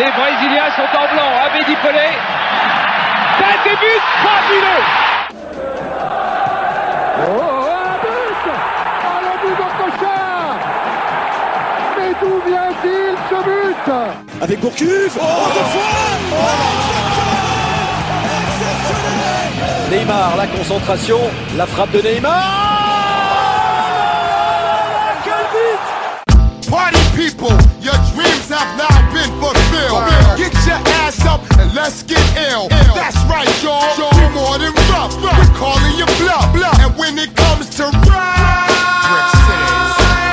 Les Brésiliens sont en blanc. Abedi Pelé. Tête et but fabuleux. Oh, un but Oh, le but d'Okocha Mais d'où vient-il ce but Avec Gourcuff Oh, deux fois Neymar, la concentration, la frappe de Neymar Quel but Party people, your dreams have now fulfilled. Get your ass up and let's get ill. That's right, y'all. You more than rough. We're calling you bluff. And when it comes to rap,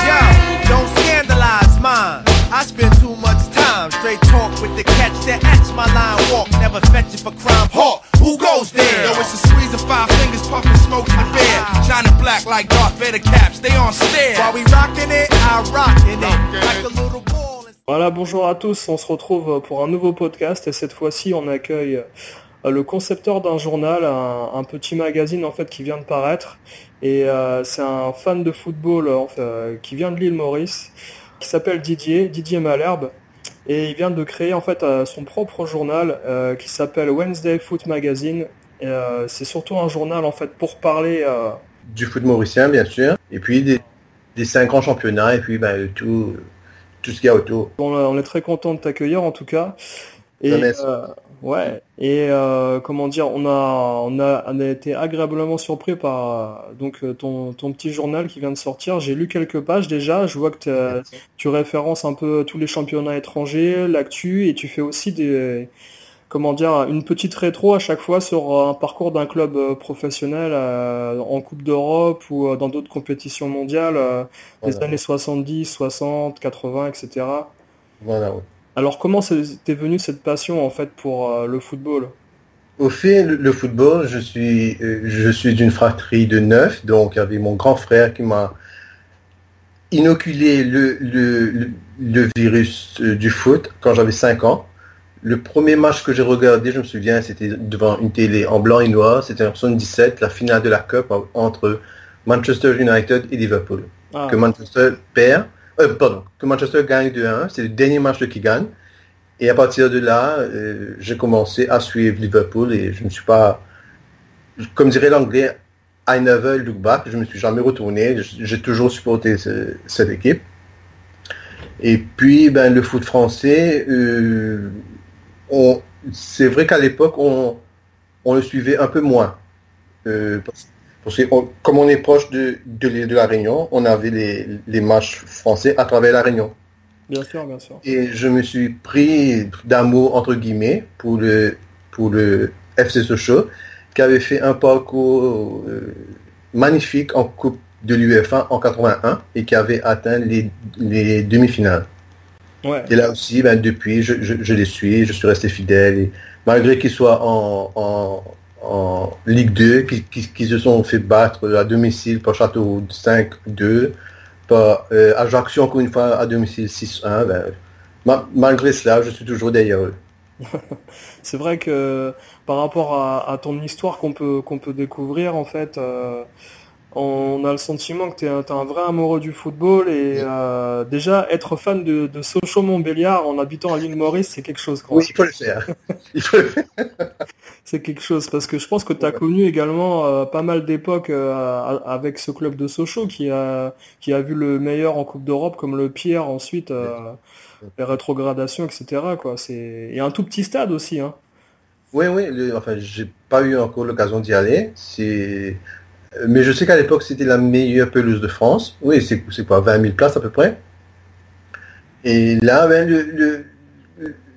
Yo, don't scandalize mine. I spend too much time straight talk with the catch that etch my line walk. Never fetch it for crime. Hawk, who goes there? Yo, it's a squeeze of five fingers, puffing smoke in the bed. Shining black like Darth Vader caps. They on stare. While we rocking it, I rockin' it like a little. Voilà, bonjour à tous, on se retrouve pour un nouveau podcast et cette fois-ci on accueille euh, le concepteur d'un journal, un, petit magazine en fait qui vient de paraître. Et euh, c'est un fan de football en fait, euh, qui vient de l'île Maurice qui s'appelle Didier, Didier Malherbe. Et il vient de créer en fait son propre journal qui s'appelle Wednesday Foot Magazine. C'est surtout un journal en fait pour parler du foot mauricien, bien sûr, et puis des, des cinq grands championnats, et puis ben, tout, tout ce qu'il y a autour. On, on est très content de t'accueillir en tout cas. Et euh, ouais. Et euh, comment dire, on a on a on a été agréablement surpris par euh, donc euh, ton ton petit journal qui vient de sortir. J'ai lu quelques pages déjà. Je vois que tu références un peu tous les championnats étrangers, l'actu, et tu fais aussi des comment dire une petite rétro à chaque fois sur un parcours d'un club euh, professionnel euh, en Coupe d'Europe ou euh, dans d'autres compétitions mondiales euh, des années 70, 60, 80, etc. Voilà. Alors comment t'es venu cette passion en fait pour euh, le football? Au fait, le, football, je suis, je suis d'une fratrie de neuf, donc avait mon grand frère qui m'a inoculé le, le, le, virus du foot quand j'avais 5 ans. Le premier match que j'ai regardé, je me souviens, c'était devant une télé en blanc et noir, c'était en 77, la finale de la Cup entre Manchester United et Liverpool. Ah, que Manchester perd, euh, pardon, que Manchester gagne 2-1, c'est le dernier match qui gagne. Et à partir de là, euh, j'ai commencé à suivre Liverpool et je ne suis pas, comme dirait l'anglais, I never look back, je ne me suis jamais retourné, j'ai toujours supporté ce- cette équipe. Et puis, ben, le foot français, euh, on- c'est vrai qu'à l'époque, on, on le suivait un peu moins. Euh, parce que on- comme on est proche de, de l'île de la Réunion, on avait les, les matchs français à travers la Réunion. bien sûr, bien sûr. Et je me suis pris d'amour, entre guillemets, pour le, pour le FC Sochaux, qui avait fait un parcours euh, magnifique en Coupe de l'UEFA en 81 et qui avait atteint les, les demi-finales. Ouais. Et là aussi, ben, depuis, je, je, je les suis, je suis resté fidèle. Et malgré qu'ils soient en, en, en Ligue 2, qui, qui, qui se sont fait battre à domicile par Châteauroux 5-2, par euh, Ajaccio encore une fois à domicile 6-1, ben, ma- malgré cela, je suis toujours derrière eux. C'est vrai que par rapport à, à ton histoire qu'on peut qu'on peut découvrir en fait, euh, on a le sentiment que tu es, un vrai amoureux du football et euh, déjà être fan de, de Sochaux-Montbéliard en habitant à l'île Maurice, c'est quelque chose. quoi. Oui, il faut le faire. C'est quelque chose parce que je pense que tu as connu également euh, pas mal d'époques euh, avec ce club de Sochaux qui a qui a vu le meilleur en Coupe d'Europe comme le Pierre ensuite les rétrogradations etc quoi c'est et un tout petit stade aussi hein Oui, oui, le- enfin, j'ai pas eu encore l'occasion d'y aller. C'est, mais je sais qu'à l'époque, c'était la meilleure pelouse de France. Oui, c'est, c'est quoi, 20 000 places à peu près. Et là, ben, le, le-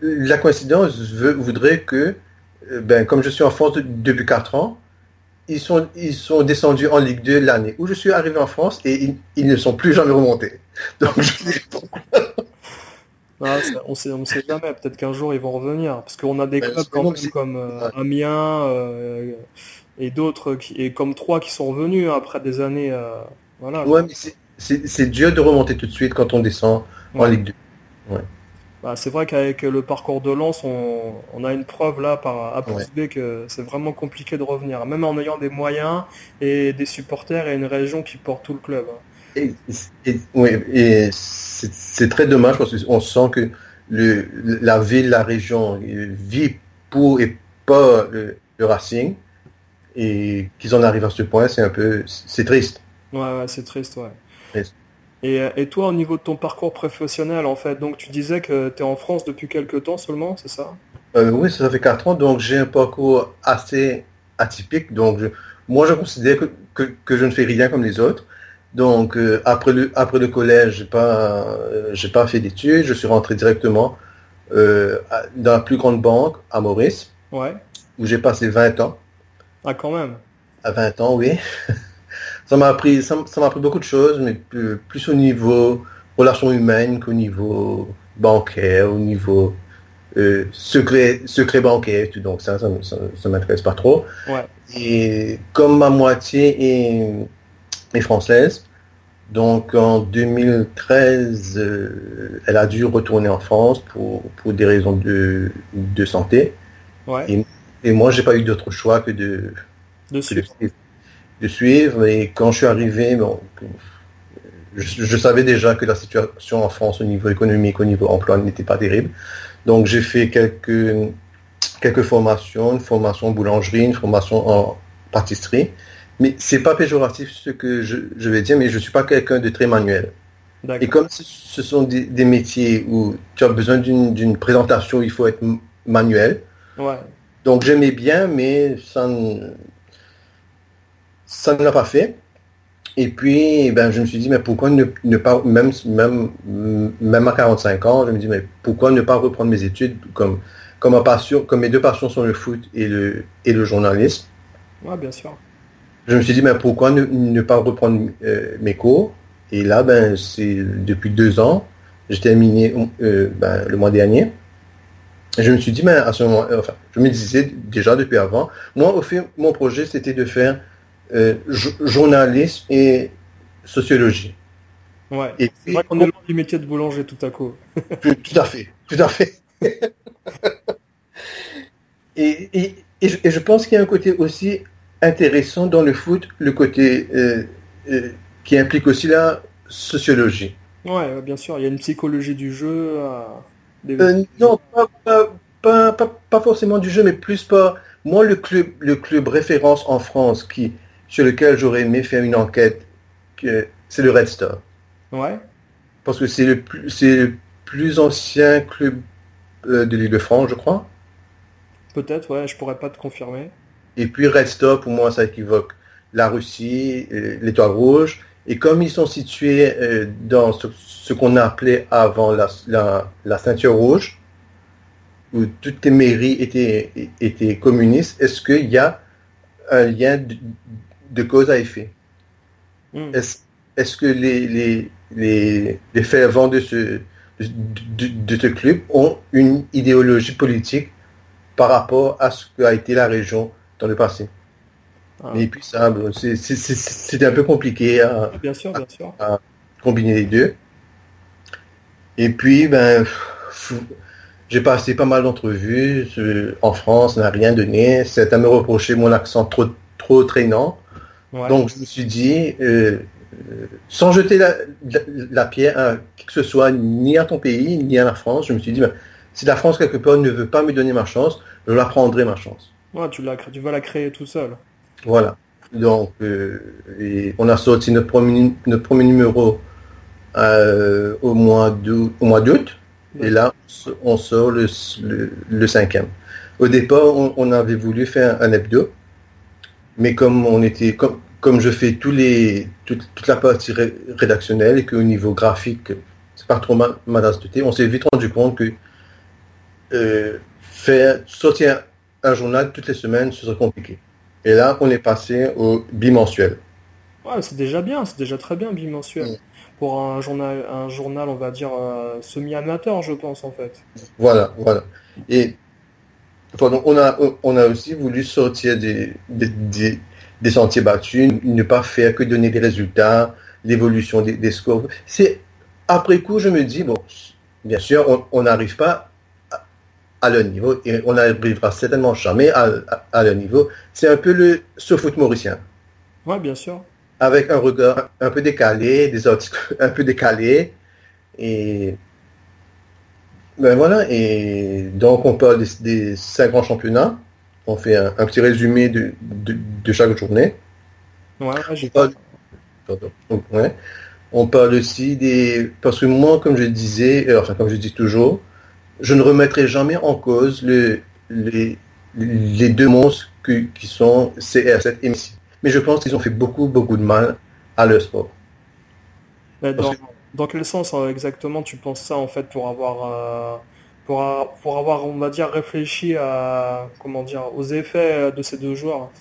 la coïncidence veut- voudrait que, euh, ben, comme je suis en France de- depuis 4 ans, ils sont, ils sont descendus en Ligue 2 l'année où je suis arrivé en France et ils, ils ne sont plus jamais remontés. Donc, je Ah, ça- on sait on sait jamais peut-être qu'un jour ils vont revenir parce qu'on a des Ben, clubs quand même comme euh. Amiens euh, et d'autres et comme trois qui sont revenus hein, après des années euh, voilà ouais, mais c'est, dur de remonter tout de suite quand on descend en Ouais. Ligue 2. Bah, c'est vrai qu'avec le parcours de Lens, on, on a une preuve là par A plus Ouais. B que c'est vraiment compliqué de revenir, même en ayant des moyens et des supporters et une région qui porte tout le club. hein. Et, et- oui, et c'est c'est très dommage parce qu'on sent que le, la ville, la région vit pour et pas le, le Racing et qu'ils en arrivent à ce point, c'est un peu, c'est triste. Ouais, ouais c'est triste, ouais. Et, et, toi, au niveau de ton parcours professionnel, en fait, donc tu disais que tu es en France depuis quelques temps seulement, c'est ça? Euh, Oui, ça fait 4 ans, donc j'ai un parcours assez atypique. Donc, je, moi, je considère que, que, que, je ne fais rien comme les autres. Donc, euh, après, le, après le collège, j'ai pas, euh, j'ai pas fait d'études, je suis rentré directement euh, dans la plus grande banque à Maurice, ouais. où j'ai passé 20 ans. Ah, quand même. À 20 ans, oui. ça m'a appris, ça, m'a appris beaucoup de choses, mais plus, plus au niveau relations humaines qu'au niveau bancaire, au niveau euh, secret, secret bancaire. Tout. Donc ça, ça, ça, ça m'intéresse pas trop. Ouais. Et comme ma moitié est, est française, donc en 2013, euh, elle a dû retourner en France pour, pour des raisons de, de santé. Ouais. Et, et moi, j'ai pas eu d'autre choix que de, de suivre. de, de suivre. Et quand je suis arrivé, bon, je, je, savais déjà que la situation en France au niveau économique, au niveau emploi n'était pas terrible. Donc j'ai fait quelques, quelques formations, une formation en boulangerie, une formation en pâtisserie. Mais c'est pas péjoratif ce que je, je, vais dire, mais je suis pas quelqu'un de très manuel. Et comme ce sont des, des, métiers où tu as besoin d'une présentation il faut être manuel, ouais. Donc j'aimais bien, mais ça ne, ça ne l'a pas fait. Et puis, ben, je me suis dit, mais pourquoi ne, ne, pas, même, même, même à 45 ans, je me dis, mais pourquoi ne pas reprendre mes études comme, comme, ma passion, comme mes deux passions sont le foot et le, et le journalisme? Ouais, bien sûr. Je me suis dit, mais pourquoi ne, ne pas reprendre euh, mes cours? Et là, ben, c'est depuis deux ans, j'ai terminé euh, ben, le mois dernier. Et je me suis dit, mais à ce moment, enfin, je me disais déjà depuis avant, moi, au fait, mon projet, c'était de faire euh, journalisme et sociologie. Ouais. Et c'est vrai qu'on est loin du métier de boulanger tout à coup. tout, tout, à fait, tout à fait. et, et, et, je, et, je, pense qu'il y a un côté aussi intéressant dans le foot, le côté euh, euh, qui implique aussi la sociologie. Ouais, bien sûr, il y a une psychologie du jeu. Euh, non, pas, pas, pas, pas, forcément du jeu, mais plus pas. Moi, le club, le club référence en France qui, sur lequel j'aurais aimé faire une enquête, c'est le Red Star. Ouais. Parce que c'est le, plus, le plus ancien club euh, de l'île de France, je crois. Peut-être, ouais, je pourrais pas te confirmer. Et puis Red Star, pour moi, ça équivoque la Russie, euh, l'étoile rouge. Et comme ils sont situés euh, dans ce, ce qu'on appelait avant la, la, la, ceinture rouge, où toutes les mairies étaient, étaient communistes, est-ce qu'il y a un lien de, de cause à effet? Mm. Est-ce est que les, les, les, les fervents de ce, de, de, ce club ont une idéologie politique par rapport à ce qu'a été la région dans le passé? Ah. Et puis ça, c'est un peu compliqué à, bien sûr, bien sûr. à, combiner les deux. Et puis, ben, j'ai passé pas mal d'entrevues en France, n'a rien donné. Certains me reprochaient mon accent trop, trop traînant. Ouais. Donc je me suis dit, euh, sans jeter la, la, la, pierre à qui que ce soit, ni à ton pays, ni à la France, je me suis dit, ben, si la France quelque part ne veut pas me donner ma chance, je la prendrai ma chance. Ouais, tu, la, tu vas la créer tout seul. Voilà. Donc, euh, et on a sorti notre premier, notre premier numéro euh, au mois d'août. Et là, on sort le, le, le, cinquième. Au départ, on, on avait voulu faire un hebdo mais comme on était comme, comme je fais tous les toute, toute la partie ré, rédactionnelle et qu'au niveau graphique c'est pas trop ma, ma tasse de thé, on s'est vite rendu compte que euh, faire sortir un, un, journal toutes les semaines ce serait compliqué. Et là on est passé au bimensuel. Ouais, c'est déjà bien, c'est déjà très bien bimensuel. Mmh. Pour un journal, un journal, on va dire euh, semi-amateur, je pense en fait. Voilà, voilà. Et Pardon, on a, on a aussi voulu sortir des, des, des, des, sentiers battus, ne pas faire que donner des résultats, l'évolution des, des, scores. C'est après coup, je me dis, bon, bien sûr, on n'arrive pas à, à, leur niveau et on n'arrivera certainement jamais à, à, à leur niveau. C'est un peu le foot mauricien. Ouais, bien sûr. Avec un regard un peu décalé, des articles un peu décalés et Ben voilà, et donc on parle des, des cinq grands championnats. On fait un, un petit résumé de, de, de chaque journée. Ouais, On parle, pardon. Ouais. On parle aussi des... Parce que moi, comme je disais, euh, enfin comme je dis toujours, je ne remettrai jamais en cause le, les, les deux monstres que- qui sont CR7 et Messi. Mais je pense qu'ils ont fait beaucoup, beaucoup de mal à leur sport. Dans, quel sens euh, exactement tu penses ça en fait pour avoir euh, pour, a- pour avoir on va dire réfléchi à comment dire aux effets de ces deux joueurs?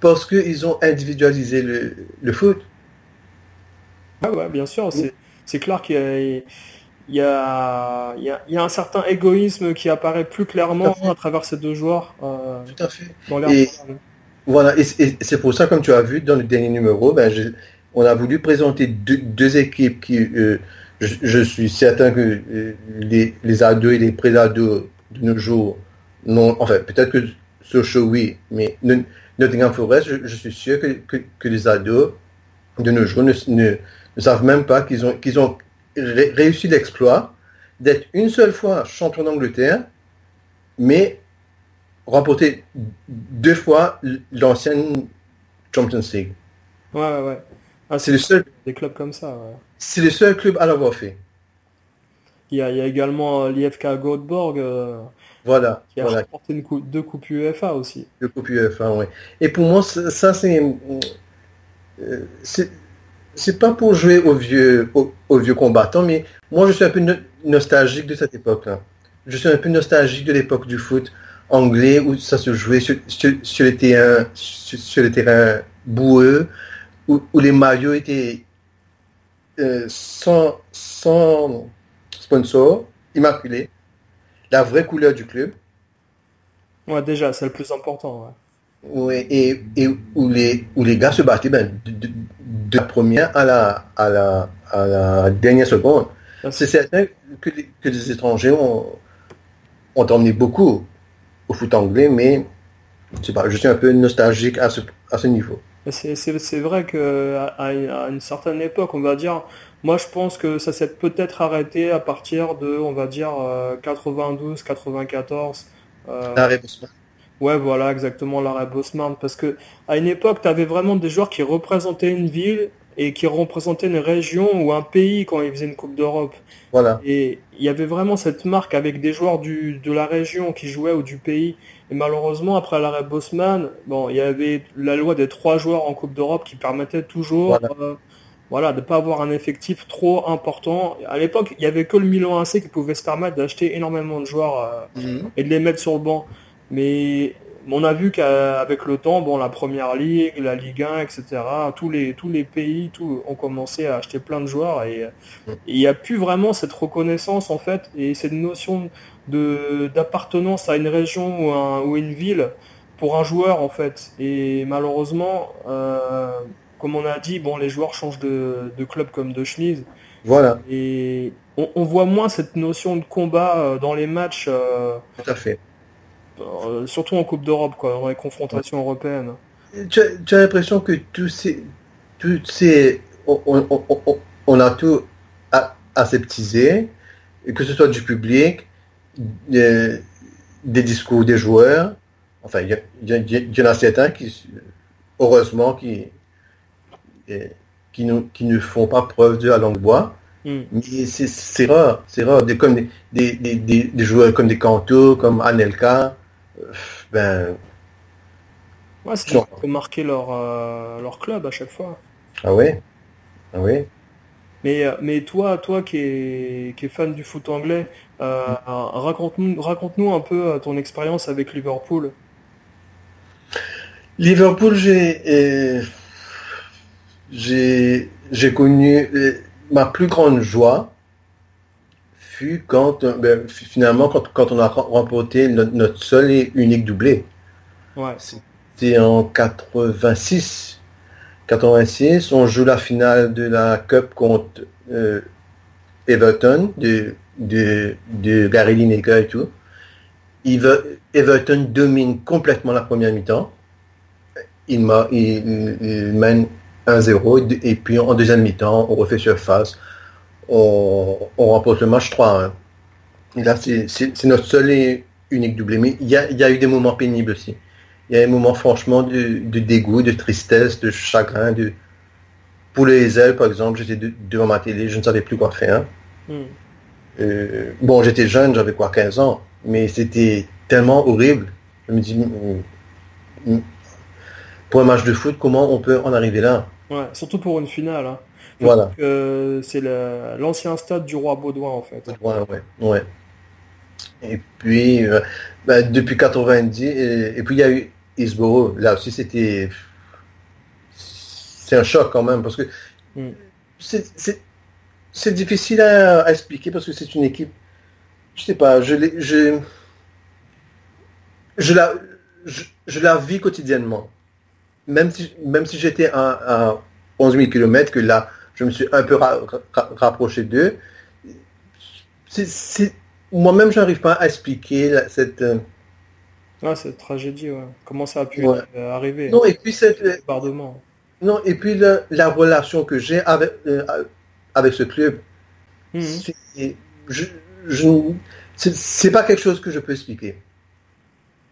Parce qu'ils ont individualisé le, le foot. Ouais, ouais, bien sûr, c'est c'est clair qu'il y a, il y a y a il y a un certain égoïsme qui apparaît plus clairement à travers ces deux joueurs euh, Tout à fait. dans l'air. Et- Voilà, et, et c'est pour ça, comme tu as vu dans le dernier numéro, ben, je- on a voulu présenter deux, deux équipes qui, euh, je, je suis certain que euh, les, les ados et les pré-ados de nos jours, non, enfin, peut-être que Sochaux, oui, mais Not- Nottingham Forest, je, je suis sûr que, que, que les ados de nos jours ne, ne, ne savent même pas qu'ils ont, qu'ils ont ré- réussi l'exploit d'être une seule fois champion d'Angleterre, mais remporter deux fois l'ancienne Champions League. Ouais, ouais, ouais. Ah, C'est le seul, des clubs comme ça. ouais. c'est le seul club à l'avoir fait. Il y a, il y a également euh, l'IFK Göteborg euh, Voilà, qui a voilà, remporté une coupe, deux coupes UEFA aussi. le coupe UEFA, ouais. Et pour moi, ça, ça, c'est, euh, c'est, pas pour jouer aux vieux, aux, aux vieux combattants, mais moi, je suis un peu no- nostalgique de cette époque-là. Je suis un peu nostalgique de l'époque du foot anglais où ça se jouait sur, sur, les terrains, sur, boueux, où, où les maillots étaient euh, sans, sans sponsor, immaculés, la vraie couleur du club. Ouais, déjà, c'est le plus important. ouais. Ouais, et, et où, les, où les gars se battaient ben, de, de- de la première à la, à la, à la dernière seconde. Là, C'est certain que les, que les étrangers ont, ont emmené beaucoup au foot anglais, mais pas, je suis un peu nostalgique à ce, à ce niveau. C'est vrai que à, une certaine époque, on va dire, moi je pense que ça s'est peut-être arrêté à partir de, on va dire, euh, 92, 94. euh. Ouais, voilà, exactement, l'arrêt Bosman. Parce que à une époque, tu avais vraiment des joueurs qui représentaient une ville et qui représentaient une région ou un pays quand ils faisaient une Coupe d'Europe. Voilà, Et il y avait vraiment cette marque avec des joueurs du, de la région qui jouaient ou du pays. Et malheureusement, après l'arrêt Bosman, bon, il y avait la loi des trois joueurs en Coupe d'Europe qui permettait toujours, Voilà. euh, voilà, de pas avoir un effectif trop important. À l'époque, il y avait que le Milan AC qui pouvait se permettre d'acheter énormément de joueurs euh, et de les mettre sur le banc. Mais on a vu qu'avec le temps, bon, la Première Ligue, la Ligue 1, etc., tous les, tous les pays tout, ont commencé à acheter plein de joueurs et il n'y a plus vraiment cette reconnaissance en fait et cette notion de d'appartenance à une région ou, un- ou une ville pour un joueur en fait. Et malheureusement, euh, comme on a dit, bon, les joueurs changent de, de club comme de chemise voilà, et on, on voit moins cette notion de combat euh, dans les matchs, euh, tout à fait. Euh, surtout en Coupe d'Europe, quoi, dans les confrontations européennes. Tu as, l'impression que tous ces, toutes ces, on, on- on- on- a tout aseptisé, que ce soit du public, des discours des joueurs. Enfin, il y, y y en a certains qui, heureusement, qui, qui, ne, qui ne font pas preuve de la langue bois. Hmm. Mais c'est rare, c'est rare. Des, comme des, des, des, joueurs comme des Canto, comme Anelka, ben, Ouais, c'est pour marquer leur, euh, leur club à chaque fois. ah ouais, ah ouais? Mais, euh, mais toi, toi qui es, qui est fan du foot anglais, euh, raconte-nous, raconte-nous un peu ton expérience avec Liverpool. Liverpool, j'ai j'ai j'ai connu ma plus grande joie fut quand euh, ben, finalement quand, quand on a rem- remporté notre, notre seul et unique doublé. Ouais. C'était en 86. 86, on joue la finale de la Cup contre euh, Everton de, de, de Gary Lineker et tout. Ever- Everton domine complètement la première mi-temps. Il- il mène 1-0 et puis en deuxième mi-temps, on refait surface. On, on remporte le match 3-1. Et là, c'est- notre seul et unique doublé. Mais il y a, il y a eu des moments pénibles aussi. Il y a des moments franchement de, de dégoût, de tristesse, de chagrin. De... Pour les ailes, par exemple, j'étais de- devant ma télé, je ne savais plus quoi faire. Hmm. Euh, bon, j'étais jeune, j'avais quoi, 15 ans, mais c'était tellement horrible. Je me dis, mm, mm, pour un match de foot, comment on peut en arriver là? Ouais, surtout pour une finale. Hein. Voilà. c'est le- l'ancien stade du roi Baudouin en fait. Ouais, ouais, ouais. Et puis, euh, bah, depuis 90, et, et puis il y a eu Hillsborough. Là aussi, c'était... C'est un choc quand même, parce que Mm. c'est- c'est c'est difficile à, à expliquer, parce que c'est une équipe... Je sais pas, je, l'ai- je, je, la, je, je la vis quotidiennement. Même si, même si j'étais à, à 11 000 km, que là, je me suis un peu ra- ra- rapproché d'eux, moi-même, je n'arrive pas à expliquer cette... euh, Ah, cette tragédie, ouais. Comment ça a pu Ouais. euh, arriver? Non, et puis cette, Le bombardement. non, et puis la, la relation que j'ai avec, euh, avec ce club, c'est- je, je, c'est- c'est pas quelque chose que je peux expliquer.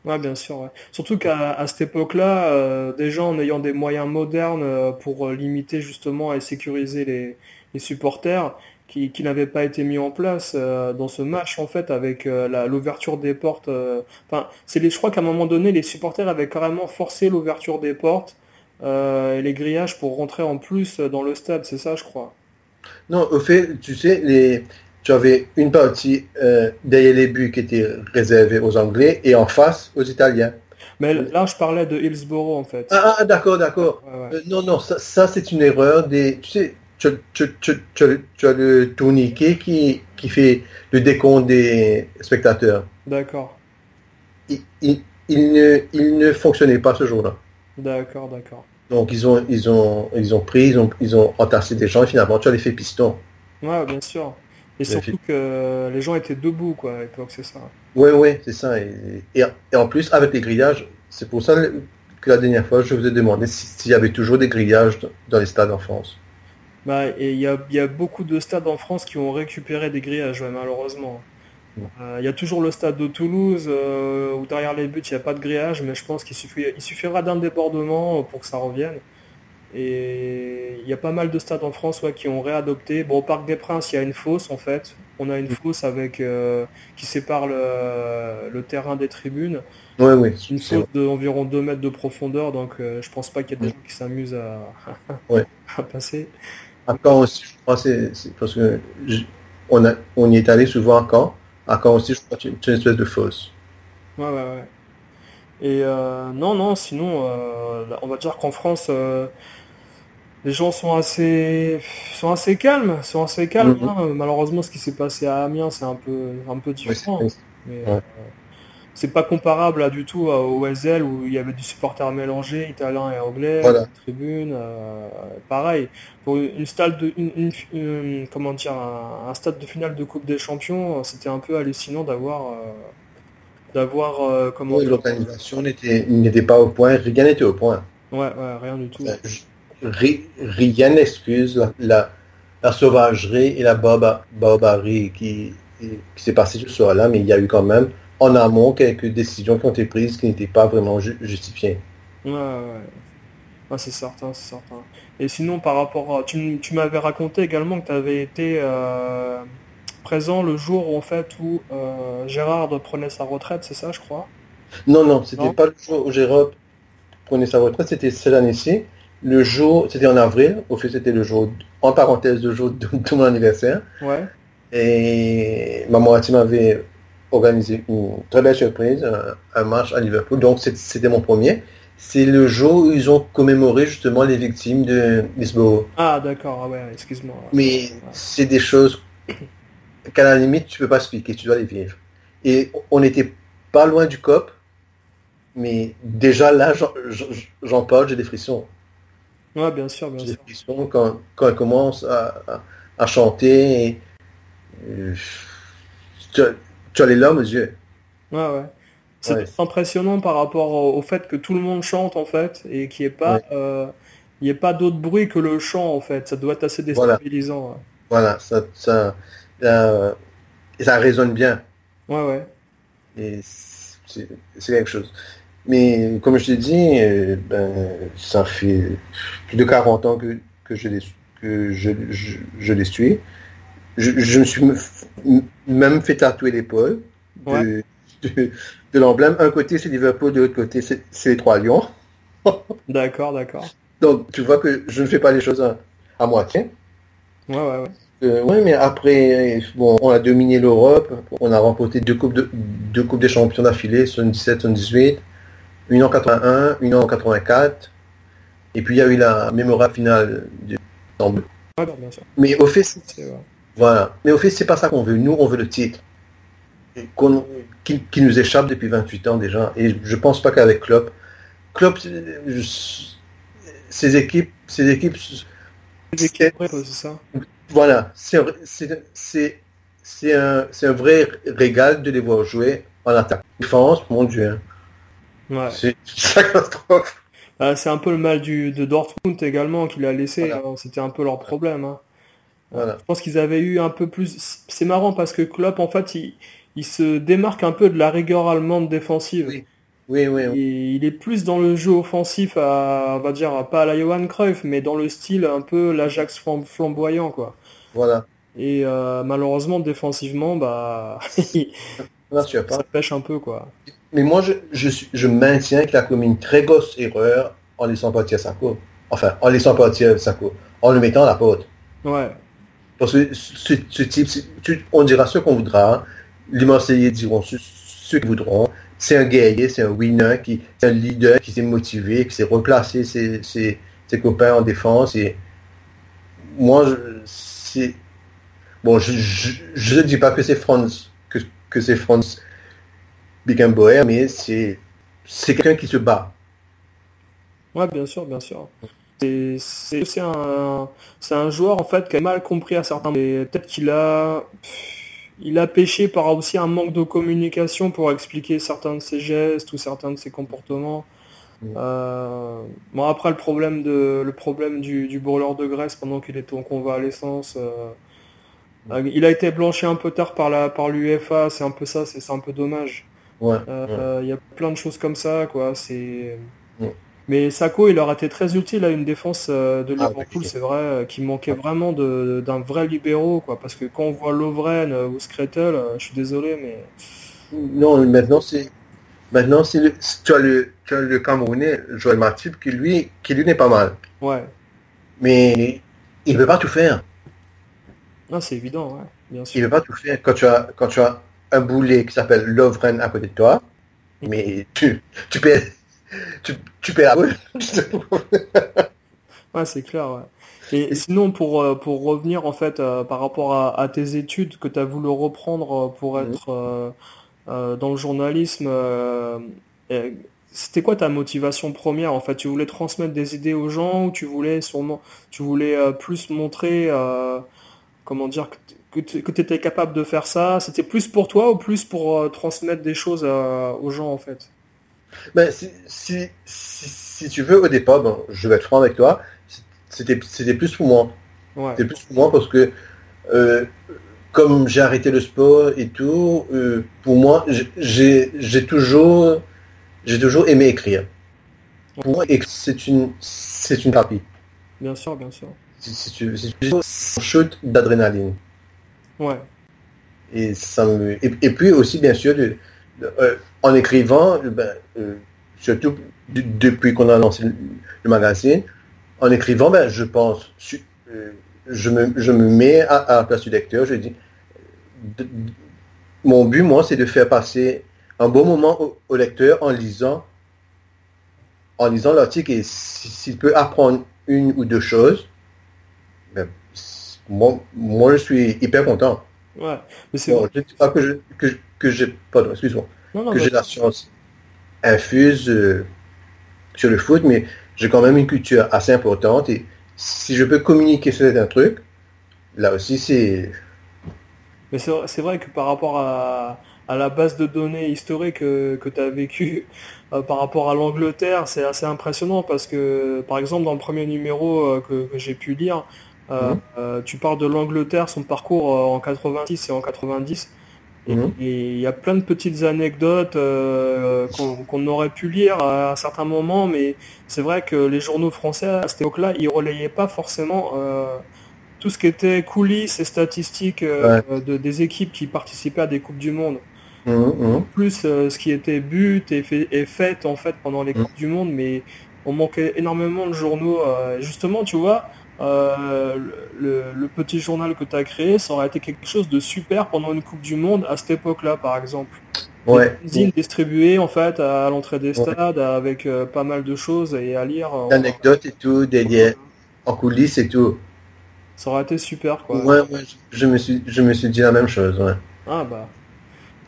Ouais, bien sûr. ouais. Surtout qu'à à cette époque-là, euh, des gens en ayant des moyens modernes euh, pour euh, limiter justement et sécuriser les, les supporters qui, qui n'avaient pas été mis en place euh, dans ce match en fait avec l'ouverture des portes. Enfin, c'est les, je crois qu'à un moment donné, les supporters avaient carrément forcé l'ouverture des portes et les grillages pour rentrer en plus dans le stade. C'est ça, je crois. Non, au fait, tu sais, les, tu avais une partie euh, derrière les buts qui était réservée aux Anglais et en face aux Italiens. Mais là, je parlais de Hillsborough en fait. Ah, ah, d'accord, d'accord. Ouais, ouais. Euh, non, non, ça, ça, c'est une erreur des. Tu sais, tu, tu- tu- tu as le- tu as le tourniquet qui, qui fait le décompte des spectateurs. D'accord, Il, il- il ne, il ne fonctionnait pas ce jour-là. d'accord, d'accord. Donc ils ont, ils ont, ils ont pris, ils ont, ils ont entassé des gens et finalement tu as l'effet piston. Ouais, bien sûr. Et Bien surtout que les gens étaient debout, quoi, à l'époque, c'est ça. Oui, oui, c'est ça. Et, et, et en plus, avec les grillages, c'est pour ça que la dernière fois, je vous ai demandé si- s'il y avait toujours des grillages dans les stades en France. Bah, et il y a, il y a beaucoup de stades en France qui ont récupéré des grillages, ouais, malheureusement. Ouais. Euh, Il y a toujours le stade de Toulouse, euh, où derrière les buts, il n'y a pas de grillage, mais je pense qu'il suffira d'un débordement pour que ça revienne. Et il y a pas mal de stades en France ouais, qui ont réadopté. Bon, au Parc des Princes, il y a une fosse, en fait. On a une fosse avec euh, qui sépare le, le terrain des tribunes. Oui, oui. Une fosse d'environ 2 mètres de profondeur, donc euh, je pense pas qu'il y ait des gens qui s'amusent à, Ouais. à passer. À Caen aussi, je crois, c'est parce que je- on, a, on y est allé souvent à Caen. À Caen aussi, je crois que c'est une espèce de fosse. Ouais, ouais, ouais. Et euh, non, non, sinon, euh, on va dire qu'en France, euh, les gens sont assez, sont assez calmes, sont assez calmes. Mhm. hein. Malheureusement, ce qui s'est passé à Amiens, c'est un peu, un peu différent. Oui, c'est- Mais, Ouais. euh, c'est pas comparable là, du tout à- au SL où il y avait du supporter mélangé, italien et anglais, Voilà. des tribunes, euh, pareil. Pour une stade de, une, une- une- comment dire, un, un stade de finale de Coupe des Champions, c'était un peu hallucinant d'avoir, euh, d'avoir, euh, comment Oui, L'organisation n'était n'était pas au point, rien n'était au point. ouais, ouais, rien du tout. Ri- Rien n'excuse la, la, la sauvagerie et la barba- barbarie qui, qui s'est passée ce soir-là, mais il y a eu quand même en amont quelques décisions qui ont été prises qui n'étaient pas vraiment ju- justifiées. Ouais, ouais, ouais. Ouais, c'est certain, c'est certain. Et sinon, par rapport à... Tu, tu m'avais raconté également que tu avais été euh, présent le jour en fait où euh, Gérard prenait sa retraite, c'est ça, je crois? Non, non, c'était pas le jour où Gérard prenait sa retraite, c'était cette année-ci. Le jour, c'était en avril, au fait c'était le jour, en parenthèse, le jour de, de mon anniversaire. Ouais. Et ma moitié m'avait organisé une très belle surprise, un, un match à Liverpool. Donc c'était mon premier. C'est le jour où ils ont commémoré justement les victimes de Lisbonne. Ah, d'accord, ah ouais, excuse-moi. Mais c'est des choses qu'à la limite tu peux pas expliquer, tu dois les vivre. Et on n'était pas loin du COP, mais déjà là, j'en- parle, j'ai des frissons. Ouais, bien sûr, bien J'ai des sûr. frissons quand, quand elle commence à, à- à chanter. Et, euh, tu, tu as les larmes aux yeux. Ouais, ouais. C'est Ouais. impressionnant par rapport au, fait que tout le monde chante en fait et qu'il n'y ait pas, Ouais. euh, il y ait pas d'autre bruit que le chant en fait. Ça doit être assez Voilà. déstabilisant. ouais. Voilà, ça, ça, euh, ça résonne bien. Ouais, ouais. Et c'est quelque chose. Mais comme je t'ai dit, euh, ben, ça fait plus de 40 ans que, que je les, que je, je, je les suis. Je, je me suis même fait tatouer l'épaule de, de, de l'emblème. Un côté c'est Liverpool, de l'autre côté c'est c'est les Trois Lions. D'accord, d'accord. Donc tu vois que je ne fais pas les choses à, à moitié. Ouais, ouais, ouais. Euh, oui, mais après, bon, on a dominé l'Europe, on a remporté deux coupes de, deux coupes des champions d'affilée, 77, 78, une en 81, une en 84, et puis il y a eu la mémorable finale de. Ouais, bien sûr. Mais au fait, voilà. Mais au fait, c'est pas ça qu'on veut. Nous, on veut le titre. Qu'on- qui, qui nous échappe depuis 28 ans déjà. Et je pense pas qu'avec Klopp, Klopp, je- ces équipes, ces équipes, C'est ça. voilà, c'est un- c'est c'est- c'est un, c'est un vrai régal de les voir jouer en attaque. Défense, mon Dieu, hein. Ouais. c'est catastrophe. Ah, c'est un peu le mal du, de Dortmund également qu'il a laissé. Voilà. hein. C'était un peu leur problème. hein. Voilà. Je pense qu'ils avaient eu un peu plus. C'est marrant parce que Klopp, en fait, il, il se démarque un peu de la rigueur allemande défensive. Oui. Oui, oui, oui. Et il est plus dans le jeu offensif, à, on va dire, pas à la Johan Cruyff, mais dans le style un peu l'Ajax flam- flamboyant, quoi. Voilà. Et euh, malheureusement, défensivement, bah, Non, tu as pas. ça pêche un peu, quoi. Mais moi, je, je, suis- je maintiens qu'il a commis une très grosse erreur en laissant partir Sako. Enfin, en laissant partir Sako. En le mettant à la porte. Ouais, Parce que ce, ce type, tu- on dira ce qu'on voudra, les Marseillais diront ce, ce qu'ils voudront. C'est un guerrier, c'est un winner, qui, c'est un leader qui s'est motivé, qui s'est replacé ses, ses, copains en défense. Et moi, je- c'est bon, je ne dis pas que c'est Franz, que, que c'est Franz Beckenbauer, mais c'est c'est quelqu'un qui se bat. ouais, bien sûr, bien sûr. C'est un, un joueur, en fait, qui a mal compris à certains. Et peut-être qu'il a, il a péché par aussi un manque de communication pour expliquer certains de ses gestes ou certains de ses comportements. Mm. Euh, bon, après, le problème de, le problème du, du brûleur de graisse pendant qu'il était en convalescence, euh, euh, il a été blanchi un peu tard par la, par l'UEFA, c'est un peu ça, c'est c'est un peu dommage. Ouais. Euh, Il y a plein de choses comme ça, quoi. C'est. Ouais. Mais Sako, il aurait été très utile à une défense euh, de Ah, Liverpool, c'est vrai, euh, qui manquait vraiment de- d'un vrai libéraux, quoi. Parce que quand on voit Lovren euh, ou Skretel, euh, je suis désolé, mais Non, maintenant c'est maintenant c'est le, tu as le tu as le Camerounais Joël Matip qui lui qui lui n'est pas mal, ouais, mais il ne peut pas tout faire. non, c'est évident, ouais, bien Il sûr. ne peut pas tout faire quand tu as quand tu as un boulet qui s'appelle Lovren à côté de toi, mais tu tu perds tu, tu perds la boule. Ouais, c'est clair, ouais. Et sinon, pour, euh, pour revenir en fait euh, par rapport à, à tes études que tu as voulu reprendre euh, pour être euh, euh, dans le journalisme, c'était quoi ta motivation première en fait? Tu voulais transmettre des idées aux gens ou tu voulais sûrement, tu voulais plus montrer, comment dire, que tu étais capable de faire ça? C'était plus pour toi ou plus pour transmettre des choses aux gens en fait? Ben, si, si, si, si tu veux, au départ, bon, je vais être franc avec toi, c'était c'était plus pour moi. Ouais, C'était plus pour moi parce que euh, comme j'ai arrêté le sport et tout, euh, pour moi, j'ai j'ai toujours j'ai toujours aimé écrire. Pour moi, c'est une c'est une thérapie. bien sûr, bien sûr. C'est un shoot d'adrénaline. Ouais, Et ça me et, et puis aussi bien sûr le- euh, en écrivant, ben, euh, surtout de- depuis qu'on a lancé le, le magazine, en écrivant, ben, je pense, su- euh, je me, je me mets à, à la place du lecteur, je dis, de- de- mon but, moi, c'est de faire passer un bon moment au, au lecteur en lisant, en lisant l'article et si- s'il peut apprendre une ou deux choses, ben, moi, moi, je suis hyper content. ouais. Mais c'est Bon, je que je, que, j'ai, pardon, excuse-moi, que j'ai la science infuse euh, sur le foot, mais j'ai quand même une culture assez importante et si je peux communiquer sur un truc, là aussi c'est, Mais c'est vrai, que par rapport à, à la base de données historique que, que tu as vécu euh, par rapport à l'Angleterre, c'est assez impressionnant parce que, par exemple, dans le premier numéro euh, que, que j'ai pu lire, euh, euh, tu parles de l'Angleterre, son parcours euh, en 86 et en 90. Et Mhm. il y a plein de petites anecdotes euh, qu'on aurait pu lire à un certain moment, mais c'est vrai que les journaux français à cette époque-là, ils relayaient pas forcément euh, tout ce qui était coulisses et statistiques euh, de, des équipes qui participaient à des coupes du monde. Mhm, mhm. Plus euh, ce qui était but et fait, et fait en fait pendant les coupes du monde, mais on manquait énormément de journaux. euh, justement, tu vois, euh, le, le petit journal que tu as créé, ça aurait été quelque chose de super pendant une coupe du monde à cette époque-là, par exemple. Ouais. Des fanzines distribuées en fait à l'entrée des stades avec euh, pas mal de choses et à lire. euh, D'anecdotes et tout, des, des- en coulisses et tout. Ça aurait été super quoi. Ouais, ouais, je, je me suis, je me suis dit la même chose, ouais. Ah bah,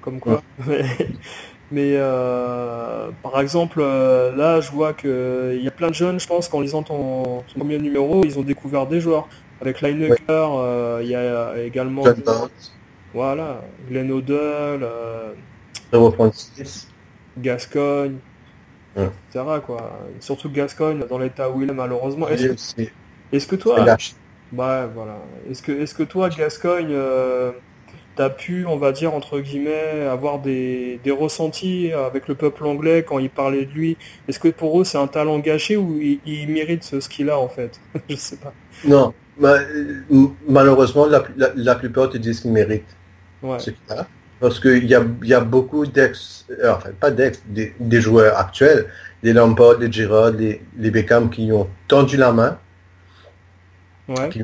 comme quoi. Mais euh, par exemple, euh, là, je vois que il y a plein de jeunes, je pense, qu'en lisant ton, ton premier numéro, ils ont découvert des joueurs. Avec Lineker, euh, il y a également John voilà, Glenn Odell, euh. Gascogne, Ouais. etc. Quoi. Surtout Gascogne dans l'état où il est malheureusement. Est-ce que, est-ce que toi. Ouais, voilà. Est-ce que, est-ce que toi, Gascogne, pu, on va dire, entre guillemets, avoir des, des ressentis avec le peuple anglais quand il parlait de lui? Est-ce que pour eux, c'est un talent gâché ou il, mérite ce, ce qu'il a, en fait? Je sais pas. Non, ma- malheureusement, la, la, la plupart te disent qu'ils méritent Ouais. ce qu'il a. Parce qu'il y a, y a beaucoup d'ex, euh, enfin pas d'ex, des, des joueurs actuels, des Lampard, des Girard, les, les Beckham qui ont tendu la main, Ouais.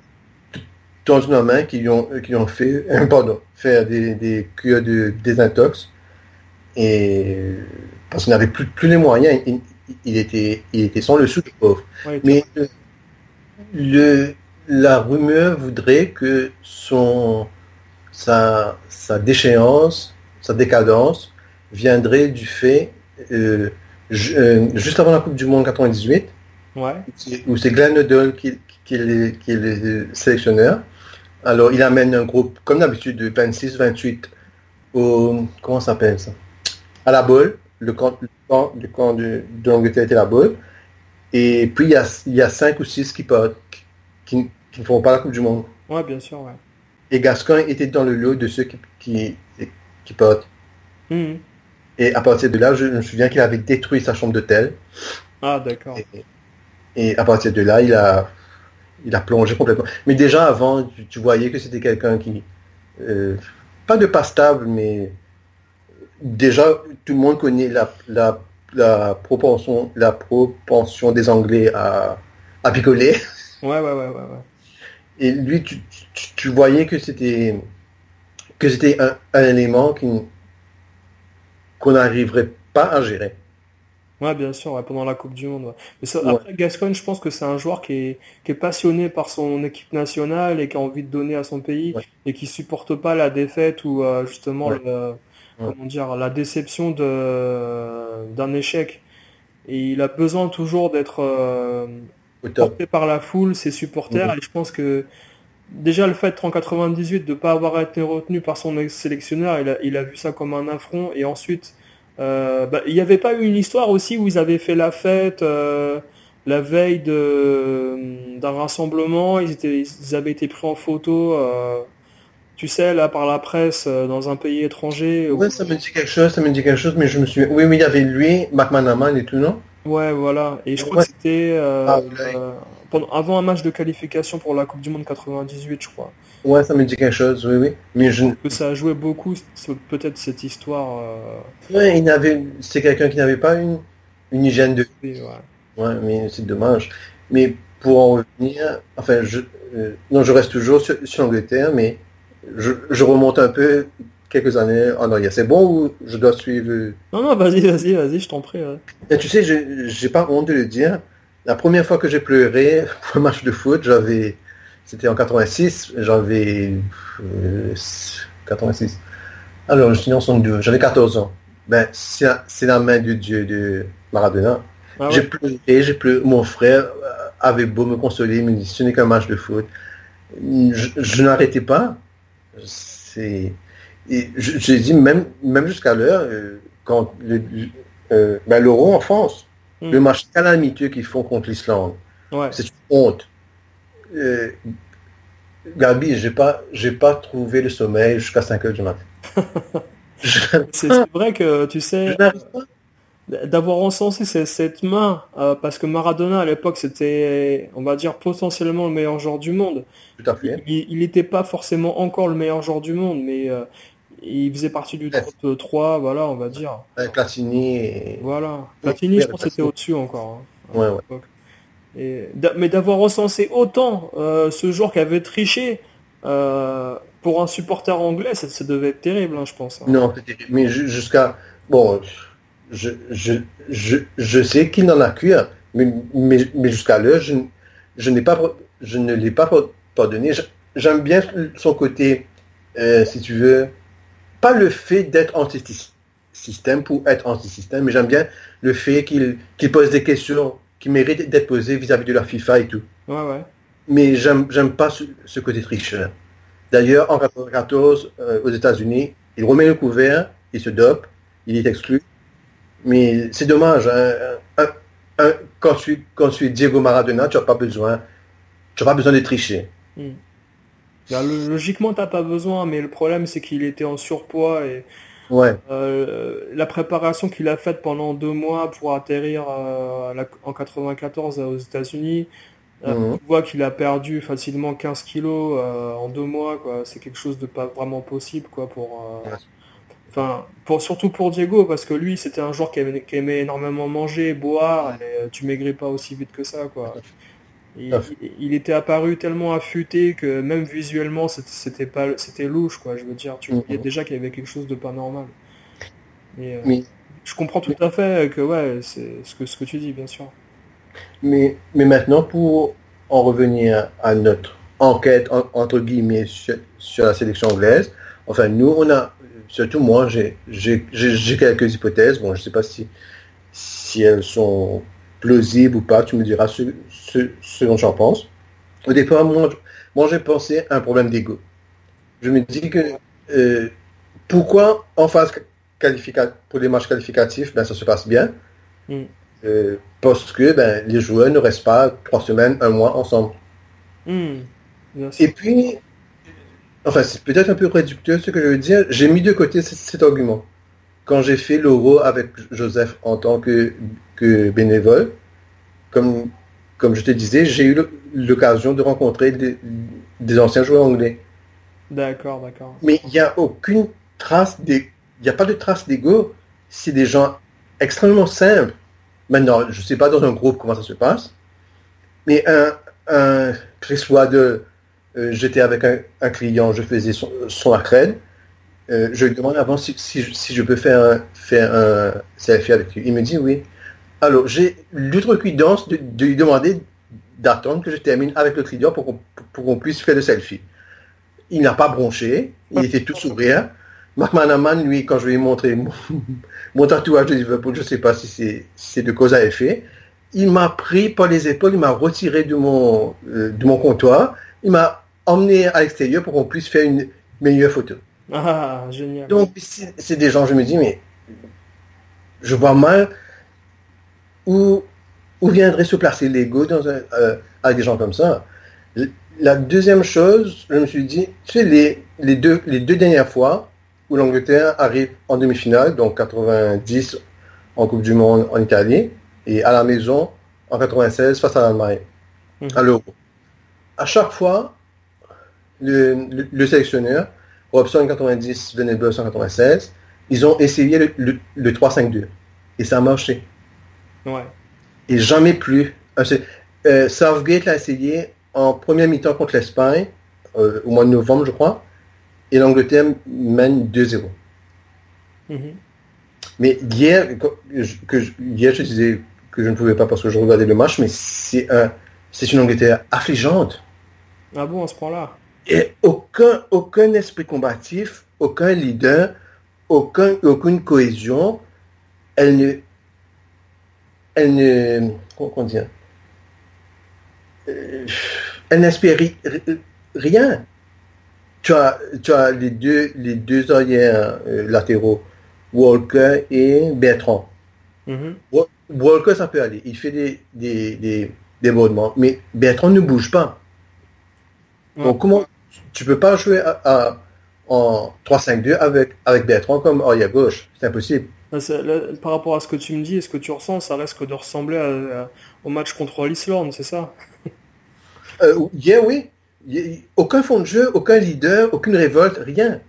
Main, qui ont, qui ont fait, pardon, faire des, des cures de désintox. Et parce qu'il n'avait plus, plus les moyens, il, il était, il était sans le sou, pauvre. Mais euh, le, la rumeur voudrait que son, sa, sa déchéance, sa décadence viendrait du fait, euh, ju- euh, juste avant la Coupe du Monde 98, ouais. où c'est Glenn Odell qui, qui, est qui est le sélectionneur. Alors, il amène un groupe, comme d'habitude, de 26-28 au... Comment s'appelle ça? À la bolle. Le camp, le camp, le camp de, de l'Angleterre était la bolle. Et puis, il y a, il y a 5 ou 6 qui partent, qui, qui ne font pas la Coupe du Monde. Ouais, bien sûr, ouais. Et Gascoigne était dans le lot de ceux qui, qui, qui partent. Mhm. Et à partir de là, je me souviens qu'il avait détruit sa chambre d'hôtel. Ah, d'accord. Et, et à partir de là, il a, il a plongé complètement. Mais déjà avant, tu, tu voyais que c'était quelqu'un qui, euh, pas de pas stable, mais déjà tout le monde connaît la, la, la propension, la propension des Anglais à, à picoler. Ouais, ouais, ouais, ouais, ouais. Et lui, tu, tu, tu voyais que c'était que c'était un, un élément qu'on n'arriverait pas à gérer. Ouais, bien sûr, ouais, pendant la Coupe du Monde. ouais. Mais ça, après, Gascogne, je pense que c'est un joueur qui est, qui est passionné par son équipe nationale et qui a envie de donner à son pays et qui supporte pas la défaite ou euh, justement le- comment dire, la déception d'un échec. Et il a besoin toujours d'être euh, porté par la foule, ses supporters. Et je pense que déjà le fait en 98 de pas avoir été retenu par son ex-sélectionneur, il a, il a vu ça comme un affront. Et ensuite, euh, bah, il n'y avait pas eu une histoire aussi où ils avaient fait la fête euh, la veille de d'un rassemblement. Ils étaient, ils avaient été pris en photo. euh, tu sais, là, par la presse, euh, dans un pays étranger. où- Ouais, ça me dit quelque chose, ça me dit quelque chose, mais je me suis. Oui, oui, il y avait lui, McManaman et tout, non? Ouais, voilà. Et je crois que c'était euh, Ah, euh, pendant, avant un match de qualification pour la Coupe du Monde 98, je crois. Ouais, ça me dit quelque chose, oui, oui. Mais je. Que ça a joué beaucoup, peut-être cette histoire. euh, Ouais, il n'avait. C'est quelqu'un qui n'avait pas une, une hygiène de et ouais. Ouais, mais c'est dommage. Mais pour en revenir, enfin, je, euh, non, je reste toujours sur, sur l'Angleterre, mais je, je remonte un peu quelques années en arrière. C'est bon ou je dois suivre? Non, non, vas-y, vas-y, vas-y, je t'en prie. ouais. Et tu sais, je j'ai pas honte de le dire. La première fois que j'ai pleuré pour un match de foot, j'avais, c'était en 86, j'avais euh, 86. Alors, je suis en 62, j'avais 14 ans. Ben, c'est la, main de Dieu de Maradona. Ah J'ai pleuré, j'ai pleuré. Mon frère euh, avait beau me consoler, il me dit ce n'est qu'un match de foot. Je, je n'arrêtais pas. C'est, j'ai dit même, même jusqu'à l'heure, euh, quand le, euh, ben, l'euro en France, Mm. le match calamiteux qu'ils font contre l'Islande, Ouais. c'est une honte. Euh, Gabi, j'ai pas, j'ai pas trouvé le sommeil jusqu'à 5 heures du matin. c'est vrai que tu sais d'avoir encensé cette main euh, parce que Maradona à l'époque c'était on va dire potentiellement le meilleur joueur du monde. Tout à fait. Il n'était pas forcément encore le meilleur joueur du monde mais euh, il faisait partie du top 3 voilà on va dire. Avec Platini et... Voilà. Platini je pense c'était au-dessus encore. Hein, ouais, ouais. Et, mais d'avoir recensé autant euh, ce joueur qui avait triché pour un supporter anglais ça, ça devait être terrible hein, je pense. Hein. Non mais jusqu'à bon je, je, je, je sais qu'il n'en a qu'un, mais, mais, mais jusqu'à l'heure, je, je, n'ai pas, je ne l'ai pas pardonné. J'aime bien son côté, euh, si tu veux, pas le fait d'être anti-système pour être anti-système, mais j'aime bien le fait qu'il qu'il pose des questions qui méritent d'être posées vis-à-vis de la FIFA et tout. Ouais, ouais. Mais j'aime pas ce, ce, côté tricheur. D'ailleurs, en 1994, euh, aux États-Unis, il remet le couvert, il se dope, il est exclu. Mais c'est dommage. Hein. quand, tu, quand tu es Diego Maradona, tu n'as pas besoin, tu pas besoin de tricher. Hmm. logiquement, tu n'as pas besoin, mais le problème, c'est qu'il était en surpoids et ouais. Euh, la préparation qu'il a faite pendant deux mois pour atterrir euh, en 94 aux États-Unis, euh, mhm. tu vois qu'il a perdu facilement 15 kilos en deux mois. C'est quelque chose de pas vraiment possible quoi, pour, Enfin, pour, surtout pour Diego, parce que lui, c'était un joueur qui aimait, énormément manger, boire, et euh, tu maigris pas aussi vite que ça, quoi. Il, était apparu tellement affûté que même visuellement, c'était pas, c'était louche, quoi. Je veux dire, tu voyais mhm. déjà qu'il y avait quelque chose de pas normal. Euh, je comprends tout à fait que ouais, c'est ce que ce que tu dis, bien sûr. Mais mais maintenant, pour en revenir à notre enquête entre guillemets sur la sélection anglaise, enfin nous, on a surtout moi, j'ai quelques hypothèses. Bon, je ne sais pas si, si elles sont plausibles ou pas. Tu me diras ce, ce, dont j'en pense. Au départ, moi, moi j'ai pensé à un problème d'ego. Je me dis que euh, pourquoi en phase pour les matchs qualificatifs, ben, ça se passe bien. Mm. Euh, parce que ben, les joueurs ne restent pas trois semaines, un mois ensemble. Mm. Et puis, enfin c'est peut-être un peu réducteur ce que je veux dire, j'ai mis de côté cet, argument. Quand j'ai fait l'euro avec Joseph en tant que, que bénévole, comme, comme je te disais, j'ai eu l'occasion de rencontrer des, anciens joueurs anglais. D'accord, d'accord. Mais il n'y a aucune trace, il n'y a pas de trace d'ego. C'est des gens extrêmement simples. Maintenant, je ne sais pas dans un groupe comment ça se passe, mais un, un soit de euh, j'étais avec un, client, je faisais son, son euh, je lui demande avant si, je peux faire faire un selfie avec lui. Il me dit oui. Alors, j'ai l'outrecuidance de, de lui demander d'attendre que je termine avec le client pour qu'on puisse faire le selfie. Il n'a pas bronché, il était tout sourire. Mark Manaman, lui, quand je lui ai montré mon, tatouage de Liverpool, je ne sais pas si c'est de cause à effet, il m'a pris par les épaules, il m'a retiré de mon, euh, de mon comptoir, il m'a emmener à l'extérieur pour qu'on puisse faire une meilleure photo. Ah, génial. Donc, c'est des gens, je me dis, mais je vois mal où, où viendrait se placer l'ego euh, avec des gens comme ça. La deuxième chose, je me suis dit, tu sais, les, les, deux, les deux dernières fois où l'Angleterre arrive en demi-finale, donc 90 en Coupe du Monde en Italie, et à la maison en 96 face à l'Allemagne, mhm. à l'Euro. À chaque fois, le, le, sélectionneur, Robson 90, Venable 196, ils ont essayé le, le, 3-5-2. Et ça a marché. Ouais. Et jamais plus. Euh, Southgate l'a essayé en première mi-temps contre l'Espagne, euh, au mois de novembre, je crois. Et l'Angleterre mène 2-0. Mm-hmm. Mais hier, que, hier, je disais que je ne pouvais pas parce que je regardais le match, mais c'est un, c'est une Angleterre affligeante. Ah bon, à ce point-là? Et aucun, aucun esprit combatif, aucun leader, aucun, aucune cohésion. Elle ne, elle ne, comment dire, euh, elle n'inspire rien. Tu as, tu as les deux, les deux arrières euh, latéraux, Walker et Bertrand. Mm-hmm. Walker, ça peut aller. Il fait des, des, des, mais Bertrand ne bouge pas. Donc, comment, tu peux pas jouer à, en 3-5-2 avec, avec Bertrand comme à gauche. C'est impossible. Par rapport à ce que tu me dis et ce que tu ressens, ça risque de ressembler au match contre l'Islande, c'est ça? Euh, yeah, oui. aucun fond de jeu, aucun leader, aucune révolte, rien.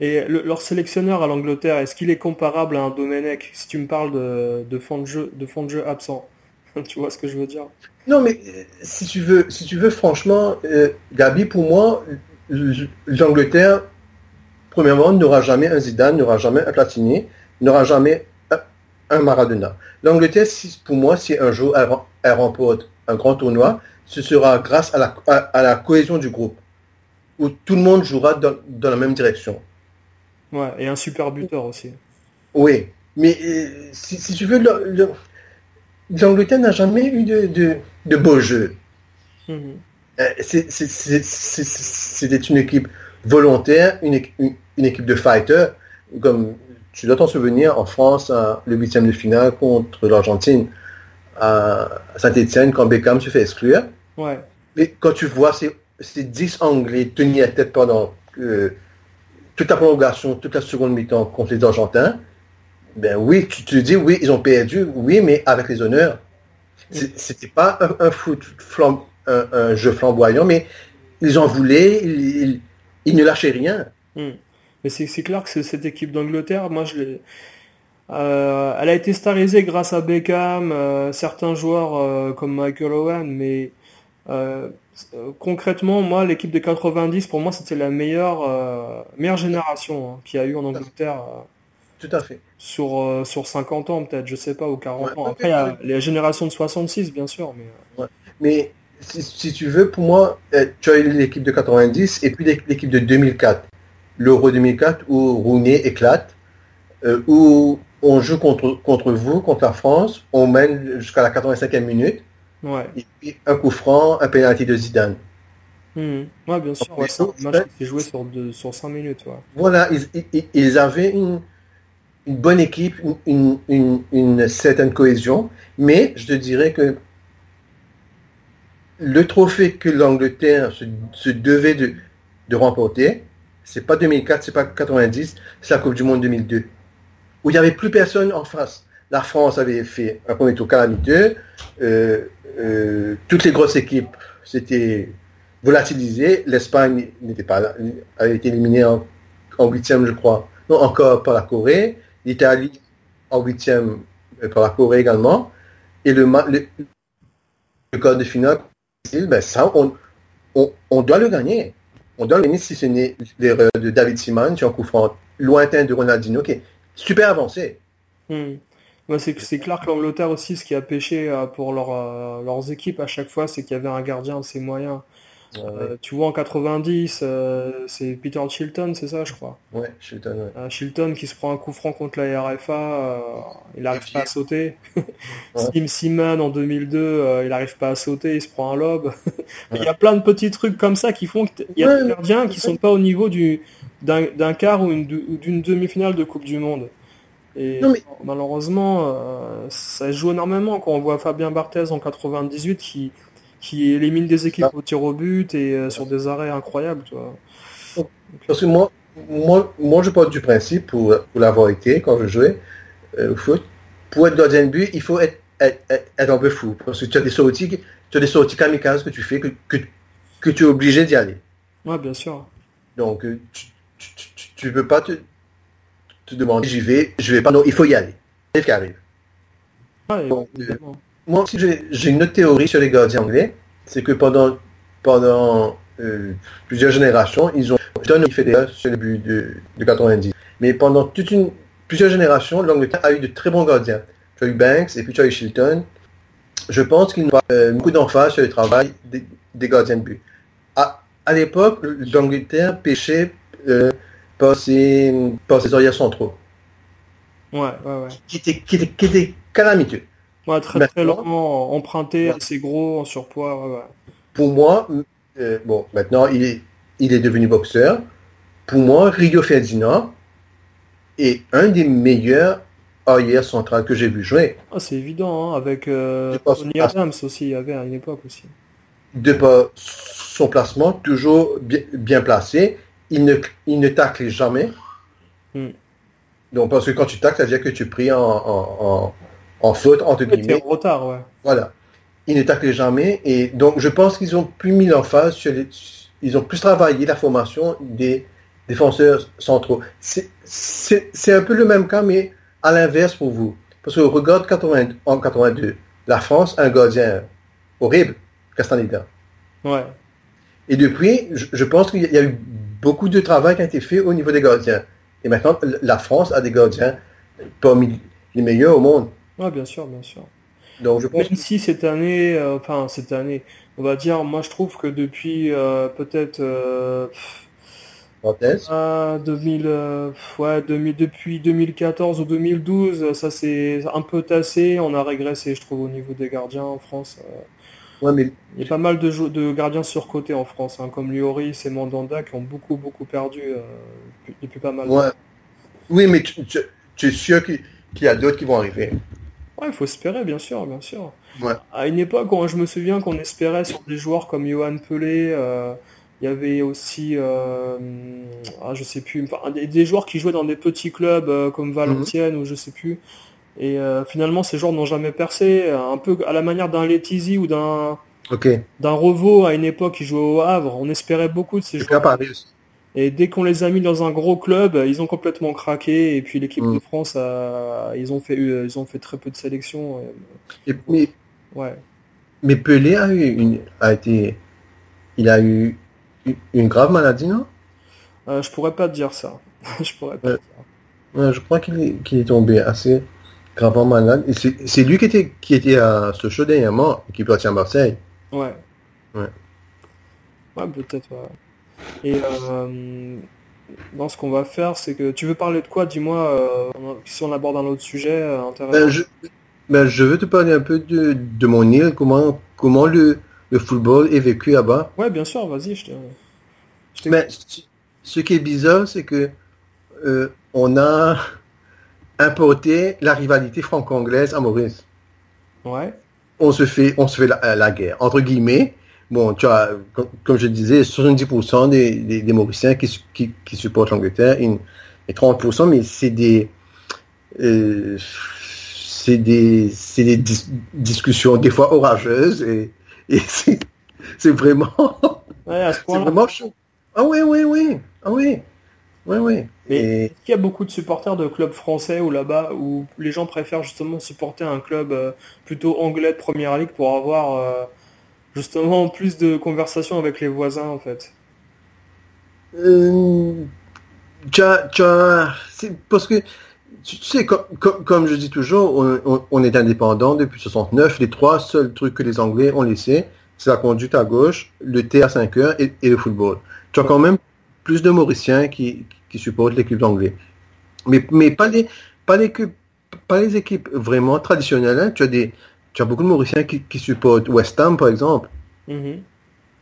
Et leur sélectionneur à l'Angleterre, est-ce qu'il est comparable à un Domenech Si tu me parles de, de, fond de jeu, de fond de jeu absent, tu vois ce que je veux dire? Non, mais euh, si tu veux, si tu veux, franchement, euh, Gabi, pour moi, l'Angleterre, premièrement, n'aura jamais un Zidane, n'aura jamais un Platini, n'aura jamais un, Maradona. L'Angleterre, pour moi, si un jour elle, remporte un grand tournoi, ce sera grâce à la, à, la, cohésion du groupe, où tout le monde jouera dans, dans la même direction. Ouais, et un super buteur aussi. Oui, mais euh, si, si, tu veux, l'Angleterre n'a jamais eu de, de, de beaux jeux. Mhm. Euh, c'était une équipe volontaire, une, une, équipe de fighters, comme tu dois t'en souvenir, en France, le huitième de finale contre l'Argentine à Saint-Etienne, quand Beckham se fait exclure. Ouais. Mais quand tu vois ces, ces 10 Anglais tenir la tête pendant euh, toute la prolongation, toute la seconde mi-temps contre les Argentins, ben oui, tu te dis, oui, ils ont perdu, oui, mais avec les honneurs. C'était pas un, foot un, jeu flamboyant, mais ils en voulaient, ils, ne lâchaient rien. Hmm. Mais c'est clair que cette équipe d'Angleterre, moi je l'ai. Euh, elle a été starisée grâce à Beckham, euh, certains joueurs euh, comme Michael Owen, mais concrètement, moi, l'équipe de 90, pour moi, c'était la meilleure, meilleure génération hein, qu'il y a eu en Angleterre. Tout à fait. Sur, sur 50 ans, peut-être, je sais pas, ou 40 ans. Après, il y a les générations de 66, bien sûr. Mais, mais si, tu veux, pour moi, tu as eu l'équipe de 90 et puis l'équipe de 2004. L'Euro 2004 où Rooney éclate, où on joue contre, contre vous, contre la France, on mène jusqu'à la 85e minute. Ouais. Et puis un coup franc, un penalty de Zidane. Mmh. Ouais, bien sûr. Ouais, c'est un match qui s'est joué sur, sur 5 minutes. Voilà, ils, ils, avaient une, une, bonne équipe, une, une, une, certaine cohésion, mais je te dirais que le trophée que l'Angleterre se, devait de, de remporter, c'est pas 2004, c'est pas 90, c'est la Coupe du Monde 2002 où il n'y avait plus personne en face. La France avait fait un premier tour calamiteux. Euh, euh, toutes les grosses équipes s'étaient volatilisées. L'Espagne n'était pas avait été éliminée en, huitième, je crois. Non, encore par la Corée. L'Italie en huitième euh, par la Corée également. Et le, le, de finale, ben ça, on, doit le gagner. On doit le gagner si ce n'est l'erreur de David Simon sur un coup franc lointain de Ronaldinho qui super avancé. Hmm. c'est clair que l'Angleterre aussi, ce qui a pêché euh, pour leur, euh, leurs équipes à chaque fois, c'est qu'il y avait un gardien de ses moyens. Euh, tu vois en 90, c'est Peter Chilton, c'est ça, je crois. Ouais, Chilton. Ouais. Chilton qui se prend un coup franc contre la RFA, il n'arrive pas à sauter. Sim Simon en 2002, il n'arrive pas à sauter, il se prend un lob. il y a plein de petits trucs comme ça qui font qu'il y a des gardiens qui sont pas au niveau du d'un quart ou d'une demi-finale de Coupe du Monde. Et malheureusement, euh, ça joue énormément quand on voit Fabien Barthez en 98 qui, qui élimine des équipes ah. au tir au but et euh, sur des arrêts incroyables. Tu vois. Parce que moi, moi, moi je parle du principe, pour, pour l'avoir été quand je jouais euh, au foot, pour être gardien de but, il faut être, être, un peu fou. Parce que tu as des sorties, tu as des sorties kamikazes que tu fais, que, que, que tu es obligé d'y aller. Ouais, bien sûr. Donc, tu, tu ne peux pas te, te demander j'y vais, je vais pas, non, il faut y aller. C'est ce qui arrive. Euh, moi aussi, j'ai une autre théorie sur les gardiens anglais, c'est que pendant, pendant euh, plusieurs générations, ils ont donné fédéral sur le but de, de 90. Mais pendant toute une, plusieurs générations, l'Angleterre a eu de très bons gardiens. Tu as eu Banks et puis tu as eu Shilton. Je pense qu'ils n'ont pas euh, beaucoup d'emphase sur le travail des, des gardiens de but. À, à l'époque, l'Angleterre pêchait euh, par, ses, par ses arrières centraux. Ouais, ouais, ouais. Qui était, qui était, qui était calamiteux. Ouais, très très lentement, emprunté, assez gros, en surpoids. Ouais. Pour moi, euh, bon, maintenant il est, il est devenu boxeur. Pour moi, Rio Ferdinand est un des meilleurs arrières centrales que j'ai vu jouer. Ah, c'est évident, hein, avec euh, Tony Adams aussi, il y avait à une époque aussi. De par son placement, toujours bien, bien placé, il ne, il ne tacle jamais. Hmm. Donc, parce que quand tu tacles, ça veut dire que tu pries en, en, en, en faute, entre guillemets. en retard, ouais. Voilà. Il ne tacle jamais. Et donc, je pense qu'ils ont plus mis l'emphase sur les, ils ont plus travaillé la formation des défenseurs centraux. C'est- un peu le même cas, mais à l'inverse pour vous. Parce que regarde 80 en 82, la France a un gardien horrible, Castaneda. Ouais. Et depuis, je, je pense qu'il y a eu beaucoup de travail qui a été fait au niveau des gardiens. Et maintenant, la France a des gardiens parmi les meilleurs au monde. Ouais, bien sûr, bien sûr. Donc, je pense Même si cette année, euh, enfin cette année, on va dire, moi je trouve que depuis euh, peut-être euh, ah, 2000, euh, ouais, 2000, depuis 2014 ou 2012, ça s'est un peu tassé, on a régressé, je trouve, au niveau des gardiens en France. euh. Ouais, mais Il y a pas mal de, de gardiens surcotés en France, hein, comme Lloris et Mandanda, qui ont beaucoup, beaucoup perdu depuis, depuis pas mal ouais. Oui, mais tu, tu- tu es sûr qu'il qu'il y a d'autres qui vont arriver? Ouais, il faut espérer, bien sûr, bien sûr. Ouais. À une époque, quand je me souviens qu'on espérait sur des joueurs comme Johan Pelé, euh, il y avait aussi, euh, ah, je sais plus, enfin, des, des joueurs qui jouaient dans des petits clubs euh, comme Valenciennes ou je sais plus. Et euh, finalement, ces joueurs n'ont jamais percé, un peu à la manière d'un Letizy ou d'un Ok. d'un Revo à une époque qui jouait au Havre. On espérait beaucoup de ces joueurs. aussi. Et dès qu'on les a mis dans un gros club, ils ont complètement craqué. Et puis l'équipe Mm. de France, a- ils ont fait, euh, ils ont fait très peu de sélections. et- Et- mais, Ouais. mais Pelé a eu une, a été, il a eu une- grave maladie, non? Euh, je pourrais pas te dire ça. je pourrais pas te dire. Ouais, Je crois qu'il est, tombé assez gravement malade. Et c'est lui qui était, qui était à Sochaux dernièrement, et qui est parti à Marseille. Ouais. Ouais. Ouais, peut-être. ouais. Et euh, dans ce qu'on va faire, c'est que tu veux parler de quoi? Dis-moi euh, si on aborde un autre sujet euh, intéressant. Ben, je, ben, je veux te parler un peu de, de mon île, comment, comment le, le football est vécu là-bas. Ouais, bien sûr. Vas-y, je te. je. Mais ce- ce qui est bizarre, c'est que euh, on a importé la rivalité franco-anglaise à Maurice. Ouais. On se fait, on se fait la, la guerre entre guillemets. Bon, tu as, comme, comme je disais, 70% des, des, des Mauriciens qui, qui, qui supportent l'Angleterre et, et 30%, mais c'est des, euh, c'est des, c'est des dis- discussions des fois orageuses et, et c'est, vraiment, Ouais, à ce c'est vraiment chaud. Ah oui, oui, oui, ah oui, oui, oui. Mais est-ce qu'il y a beaucoup de supporters de clubs français ou là-bas où les gens préfèrent justement supporter un club euh, plutôt anglais de première ligue pour avoir euh, justement plus de conversations avec les voisins en fait Euh, tu as- parce que tu sais, comme, comme, comme je dis toujours, on, est indépendant depuis 69. Les trois seuls trucs que les Anglais ont laissé, c'est la conduite à gauche, le thé à 5 heures et, le football. Tu as quand même plus de Mauriciens qui, qui supportent l'équipe d'anglais. Mais, mais pas les, pas les, équipes- pas les équipes vraiment traditionnelles. hein. Tu as des, tu as beaucoup de Mauriciens qui, qui supportent West Ham, par exemple Mhm.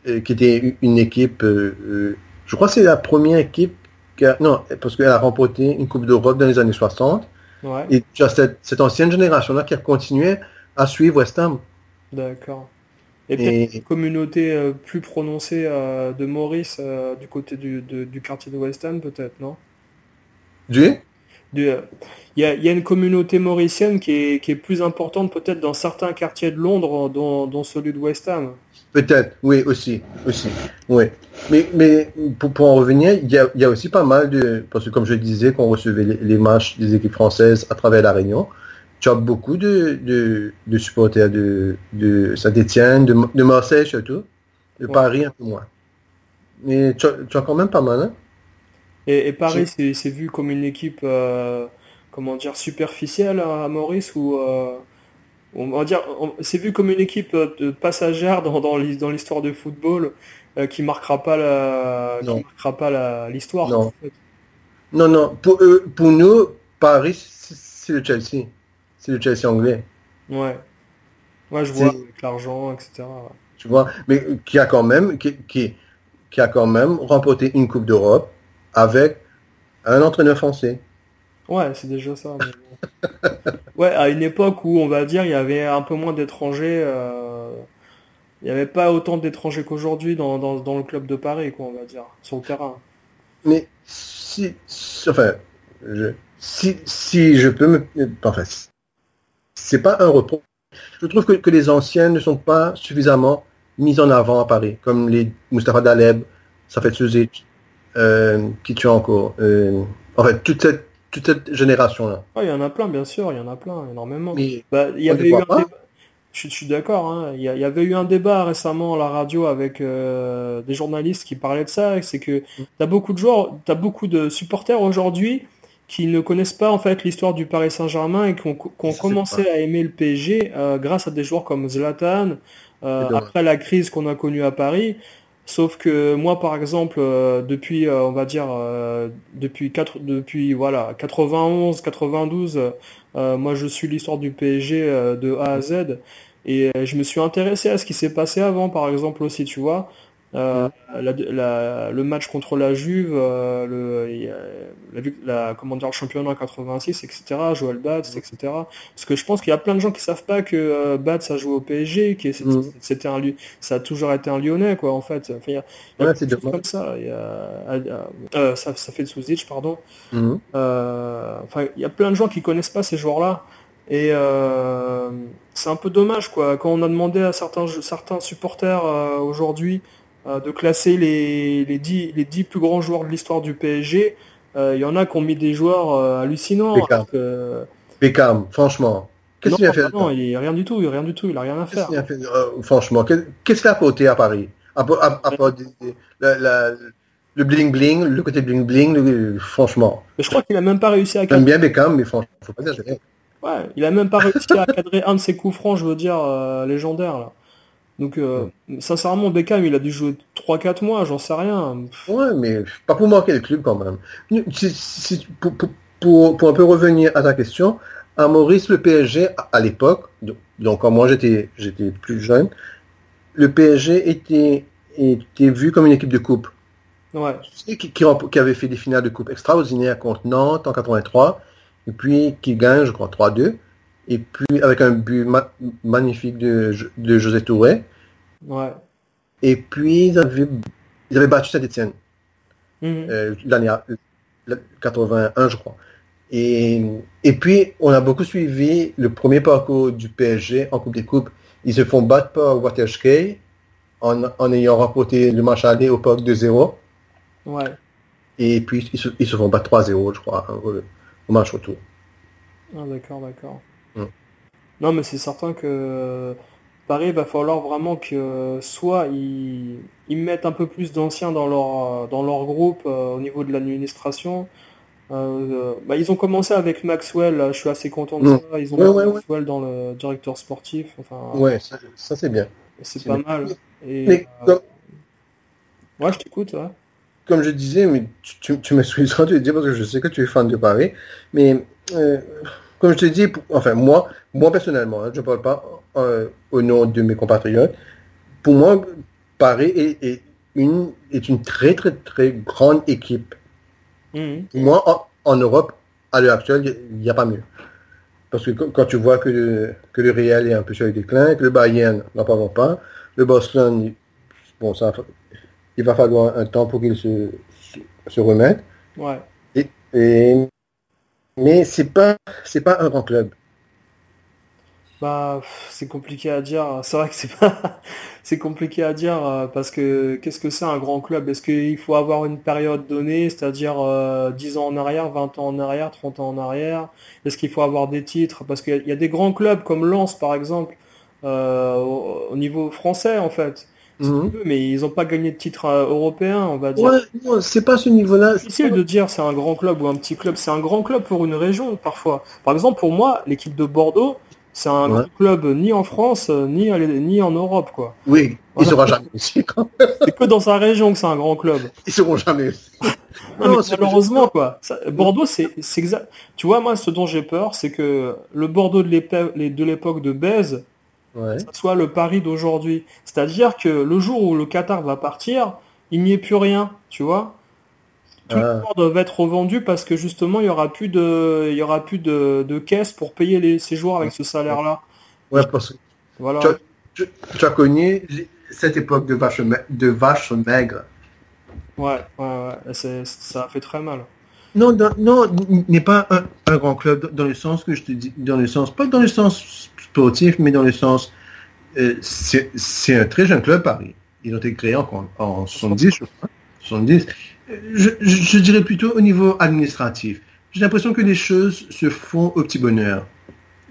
euh, qui était une équipe, euh, euh, je crois que c'est la première équipe qui a, non, parce qu'elle a remporté une Coupe d'Europe dans les années 60. Ouais, Et tu as cette, cette ancienne génération-là qui a continué à suivre West Ham. d'accord. Et peut-être une communauté euh, plus prononcée euh, de Maurice euh, du côté du, de- du quartier de West Ham peut-être, non? Du? Il y a, il y a une communauté mauricienne qui est, qui est plus importante peut-être dans certains quartiers de Londres, dont, dont celui de West Ham. Peut-être, oui, aussi, aussi, oui. Mais, mais pour, pour en revenir, il y a, il y a aussi pas mal de, parce que comme je disais, qu'on recevait les, les matchs des équipes françaises à travers la Réunion, tu as beaucoup de, de, de supporters de, de Saint-Étienne, de, de Marseille surtout, de Ouais. Paris un peu moins. Mais tu as, tu as quand même pas mal, hein? Et, et Paris, c'est vu comme une équipe, euh, comment dire, superficielle à Maurice ou euh, on va dire, c'est vu comme une équipe de passagère dans, dans l'hi- dans l'histoire du football euh, qui marquera pas la, qui marquera pas la- l'histoire. Non. en fait. Non, non, pour, eux, pour nous, Paris, c'est le Chelsea. C'est le Chelsea anglais. Ouais. Ouais, je vois avec l'argent, etc. tu vois, mais qui a quand même, qui, qui, qui a quand même remporté une Coupe d'Europe avec un entraîneur français. Ouais, c'est déjà ça. mais. Ouais, à une époque où on va dire il y avait un peu moins d'étrangers, euh, il n'y avait pas autant d'étrangers qu'aujourd'hui dans, dans, dans le club de Paris, quoi, on va dire, sur le terrain. mais si, enfin, je, si, si je peux me, enfin, c'est pas un reproche. Je trouve que, que les anciens ne sont pas suffisamment mis en avant à Paris, comme les Mustapha Daleb, Safet Suzic, euh, qui tu as encore, euh, en fait, toute cette, toute cette génération-là. Ah, il y en a plein, bien sûr, il y en a plein, énormément. Mais Bah, il y avait eu un débat. Je, je suis d'accord, hein. Il y, a- il y avait eu un débat récemment à la radio avec euh, des journalistes qui parlaient de ça. C'est que t'as beaucoup de joueurs, t'as beaucoup de supporters aujourd'hui qui ne connaissent pas en fait l'histoire du Paris Saint-Germain et qui ont, commencé à aimer le PSG euh, grâce à des joueurs comme Zlatan. euh, après la crise qu'on a connue à Paris. Sauf que moi, par exemple, euh, depuis, euh, on va dire, euh, depuis, depuis voilà, 91, 92, euh, moi je suis l'histoire du PSG de A à Z et je me suis intéressé à ce qui s'est passé avant, par exemple aussi, tu vois. Euh, la- la- le match contre la Juve, euh, le, la, comment dire, le championnat en 86, etc., Joël Batz, etc. Parce que je pense qu'il y a plein de gens qui savent pas que euh, Batz a joué au PSG, qui est- Mhm. c'était un, ça a toujours été un Lyonnais, quoi, en fait. Enfin, il y a, y a Ouais, c'est comme ça. Y a, euh, ça, ça fait de Souzic, pardon. Euh, enfin, il y a plein de gens qui connaissent pas ces joueurs-là. Et euh, c'est un peu dommage, quoi. Quand on a demandé à certains, certains supporters euh, aujourd'hui euh, de classer les, les, 10, les 10 plus grands joueurs de l'histoire du PSG, euh, il y en a qui ont mis des joueurs euh, hallucinants. Beckham. alors que- Beckham, franchement, qu'est-ce qu'il a fait non, il rien du tout, il rien du tout, il a rien à faire. qu'il a fait Euh, Franchement, qu'est- qu'est-ce qu'il a apporté à Paris? À, la- la- le bling bling, le côté bling bling, le- franchement. Mais je crois qu'il a même pas réussi à J'aime bien Beckham, mais franchement, faut pas exagérer. Ouais, il a même pas réussi à cadrer un de ses coups francs, je veux dire, euh, légendaires là. Donc, euh, sincèrement, Beckham, il a dû jouer 3-4 mois, j'en sais rien. Ouais, mais pas pour manquer le club quand même. Si- si- pour, pour- pour- pour un peu revenir à ta question, à Maurice, le PSG, à- à l'époque, donc quand moi j'étais plus jeune, le PSG était, était vu comme une équipe de coupe. Ouais, qui, qui, qui avait fait des finales de coupe extraordinaires contre Nantes en 83, et puis qui gagne, je crois, 3-2, et puis avec un but ma- magnifique de, Jo- de José Touré, ouais. et puis ils avaient, ils avaient battu Saint-Etienne Mhm. euh, l'année à- la- 81, je crois. Et, et puis, on a beaucoup suivi le premier parcours du PSG en Coupe des Coupes. Ils se font battre par Waterskei en, en ayant remporté le match aller au parc 2-0. Ouais. Et puis, ils se, ils se font battre 3-0, je crois, hein, au, au match retour. Ah, d'accord, d'accord. Mm. Non, mais c'est certain que Paris va falloir vraiment que soit ils, ils mettent un peu plus d'anciens dans leur, dans leur groupe euh, au niveau de l'administration. Euh, euh, bah, ils ont commencé avec Maxwell, je suis assez content de Mm. ça. Ils ont Ouais. Maxwell dans le directeur sportif. Enfin, Ouais, ça, ça, c'est bien. c'est pas bien. mal. Et, Mais euh, ouais, je t'écoute. Ouais. comme je disais, mais tu, tu, tu de le dire parce que je sais que tu es fan de Paris, mais comme je te dis, pour- enfin moi, moi personnellement, hein, je ne parle pas euh, au nom de mes compatriotes, pour moi, Paris est, est une, est une très très très grande équipe. Mhm. Pour moi, en, en Europe, à l'heure actuelle, il n'y a pas mieux. Parce que quand tu vois que le, que le Real est un peu sur le déclin, que le Bayern, n'en parlons pas, le Boston, il- bon, ça, il va falloir un temps pour qu'il se, se, se remette. Ouais. Et, et- mais c'est pas, c'est pas un grand club. Bah, c'est compliqué à dire. C'est vrai que c'est pas, c'est compliqué à dire euh, parce que qu'est-ce que c'est un grand club? Est-ce qu'il faut avoir une période donnée, c'est-à-dire euh, 10 ans en arrière, 20 ans en arrière, 30 ans en arrière? Est-ce qu'il faut avoir des titres? Parce qu'il y a des grands clubs comme Lens, par exemple, euh, au niveau français, en fait. Mhm. Mais ils n'ont pas gagné de titre euh, européen, on va dire. Ouais, c'est pas ce niveau-là. C'est difficile de dire c'est un grand club ou un petit club. C'est un grand club pour une région parfois. Par exemple, pour moi, l'équipe de Bordeaux, c'est un Ouais. grand club ni en France ni, à l'é- ni en Europe. quoi. Oui, ils seront jamais ici. C'est que dans sa région que c'est un grand club. Ils seront jamais. Non, malheureusement, quoi. Ça- Bordeaux, c'est exact. Tu vois, moi, ce dont j'ai peur, c'est que le Bordeaux de l'époque de l'époque de Bèze, Ouais. soit le Paris d'aujourd'hui. C'est-à-dire que le jour où le Qatar va partir, il n'y ait plus rien, tu vois. Tous les Ah. joueurs doivent être revendus parce que justement, il y aura plus de, il y aura plus de, de caisse pour payer les, ces joueurs avec ce salaire-là. Ouais, parce que Voilà. tu, tu- tu as connu cette époque de vaches, ma- de vaches maigres. Ouais, ouais, ouais. c'est- ça a fait très mal. Non, non, n'est pas un, un grand club dans le sens que je te dis, dans le sens, pas dans le sens sportif, mais dans le sens, euh, c'est un très jeune club, Paris. Ils ont été créés en, en 70, je crois. 70. Euh, Je, dirais plutôt au niveau administratif. J'ai l'impression que les choses se font au petit bonheur.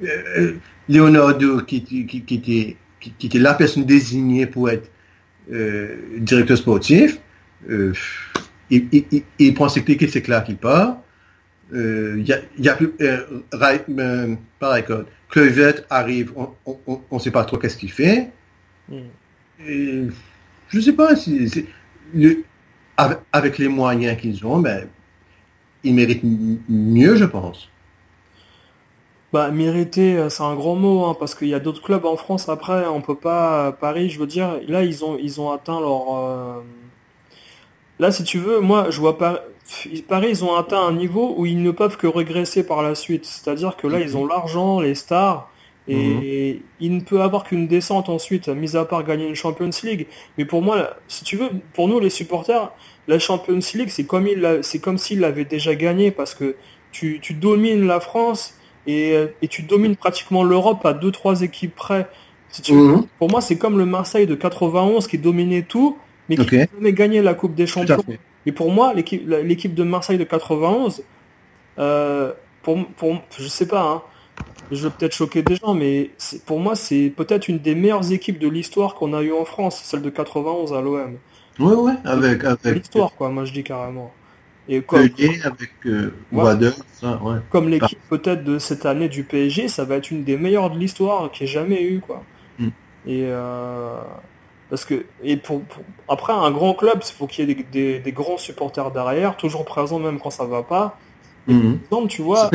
Euh, Leonardo, qui, était- qui, qui, était, qui, était la personne désignée pour être euh, directeur sportif, euh, il, il, il, il prend ses clics et qu'il part. Euh, Il y, a, il y a plus... Euh, Kluivert arrive, on ne sait pas trop qu'est-ce qu'il fait. Mm. Et, je sais pas si... le- avec, avec les moyens qu'ils ont, ben, ils méritent mieux, je pense. Bah, mériter, euh, c'est un grand mot, hein, parce qu'il y a d'autres clubs en France après, on peut pas, Paris, je veux dire, là, ils ont, ils ont atteint leur, euh, là, si tu veux, moi, je vois pas, Paris, ils ont atteint un niveau où ils ne peuvent que régresser par la suite. C'est-à-dire que là, ils ont l'argent, les stars, et il ne peut avoir qu'une descente ensuite, mis à part gagner une Champions League. Mais pour moi, si tu veux, pour nous, les supporters, la Champions League, c'est comme c'est comme s'il l'avait déjà gagné, parce que tu, tu domines la France, et, et tu domines pratiquement l'Europe à deux trois équipes près. Si tu veux. Mhm. Pour moi, c'est comme le Marseille de 91 qui dominait tout, mais qui Ok. n'a jamais gagné la Coupe des Champions. Et pour moi, l'équipe de Marseille de 91, euh, pour, pour, je sais pas, hein, je vais peut-être choquer des gens, mais pour moi, c'est peut-être une des meilleures équipes de l'histoire qu'on a eu en France, celle de 91 à l'OM. Ouais, ouais, avec, avec L'histoire, quoi, moi je dis carrément. Et comme, Pelé, avec euh, Ouais. Wader, ça, ouais. comme l'équipe peut-être de cette année du PSG, ça va être une des meilleures de l'histoire qu'il y ait jamais eu quoi. Mm. Et euh, parce que et pour, pour- après un grand club, il faut qu'il y ait des, des- des grands supporters derrière, toujours présents même quand ça va pas. Mhm. Donc tu vois,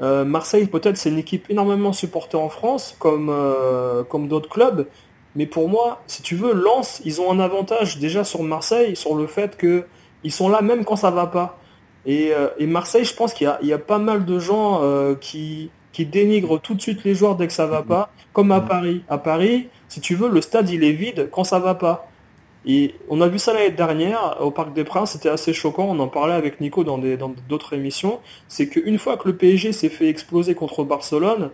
euh, Marseille peut-être c'est une équipe énormément supportée en France, comme euh, comme d'autres clubs. Mais pour moi, si tu veux, Lens, ils ont un avantage déjà sur Marseille, sur le fait que ils sont là même quand ça va pas. Et, euh, et Marseille, je pense qu'il y a, il y a pas mal de gens euh, qui, qui dénigrent tout de suite les joueurs dès que ça va pas, comme à Paris. À Paris, si tu veux, le stade il est vide quand ça va pas. Et on a vu ça l'année dernière au Parc des Princes, c'était assez choquant. On en parlait avec Nico dans des dans d'autres émissions. C'est qu'une fois que le PSG s'est fait exploser contre Barcelone,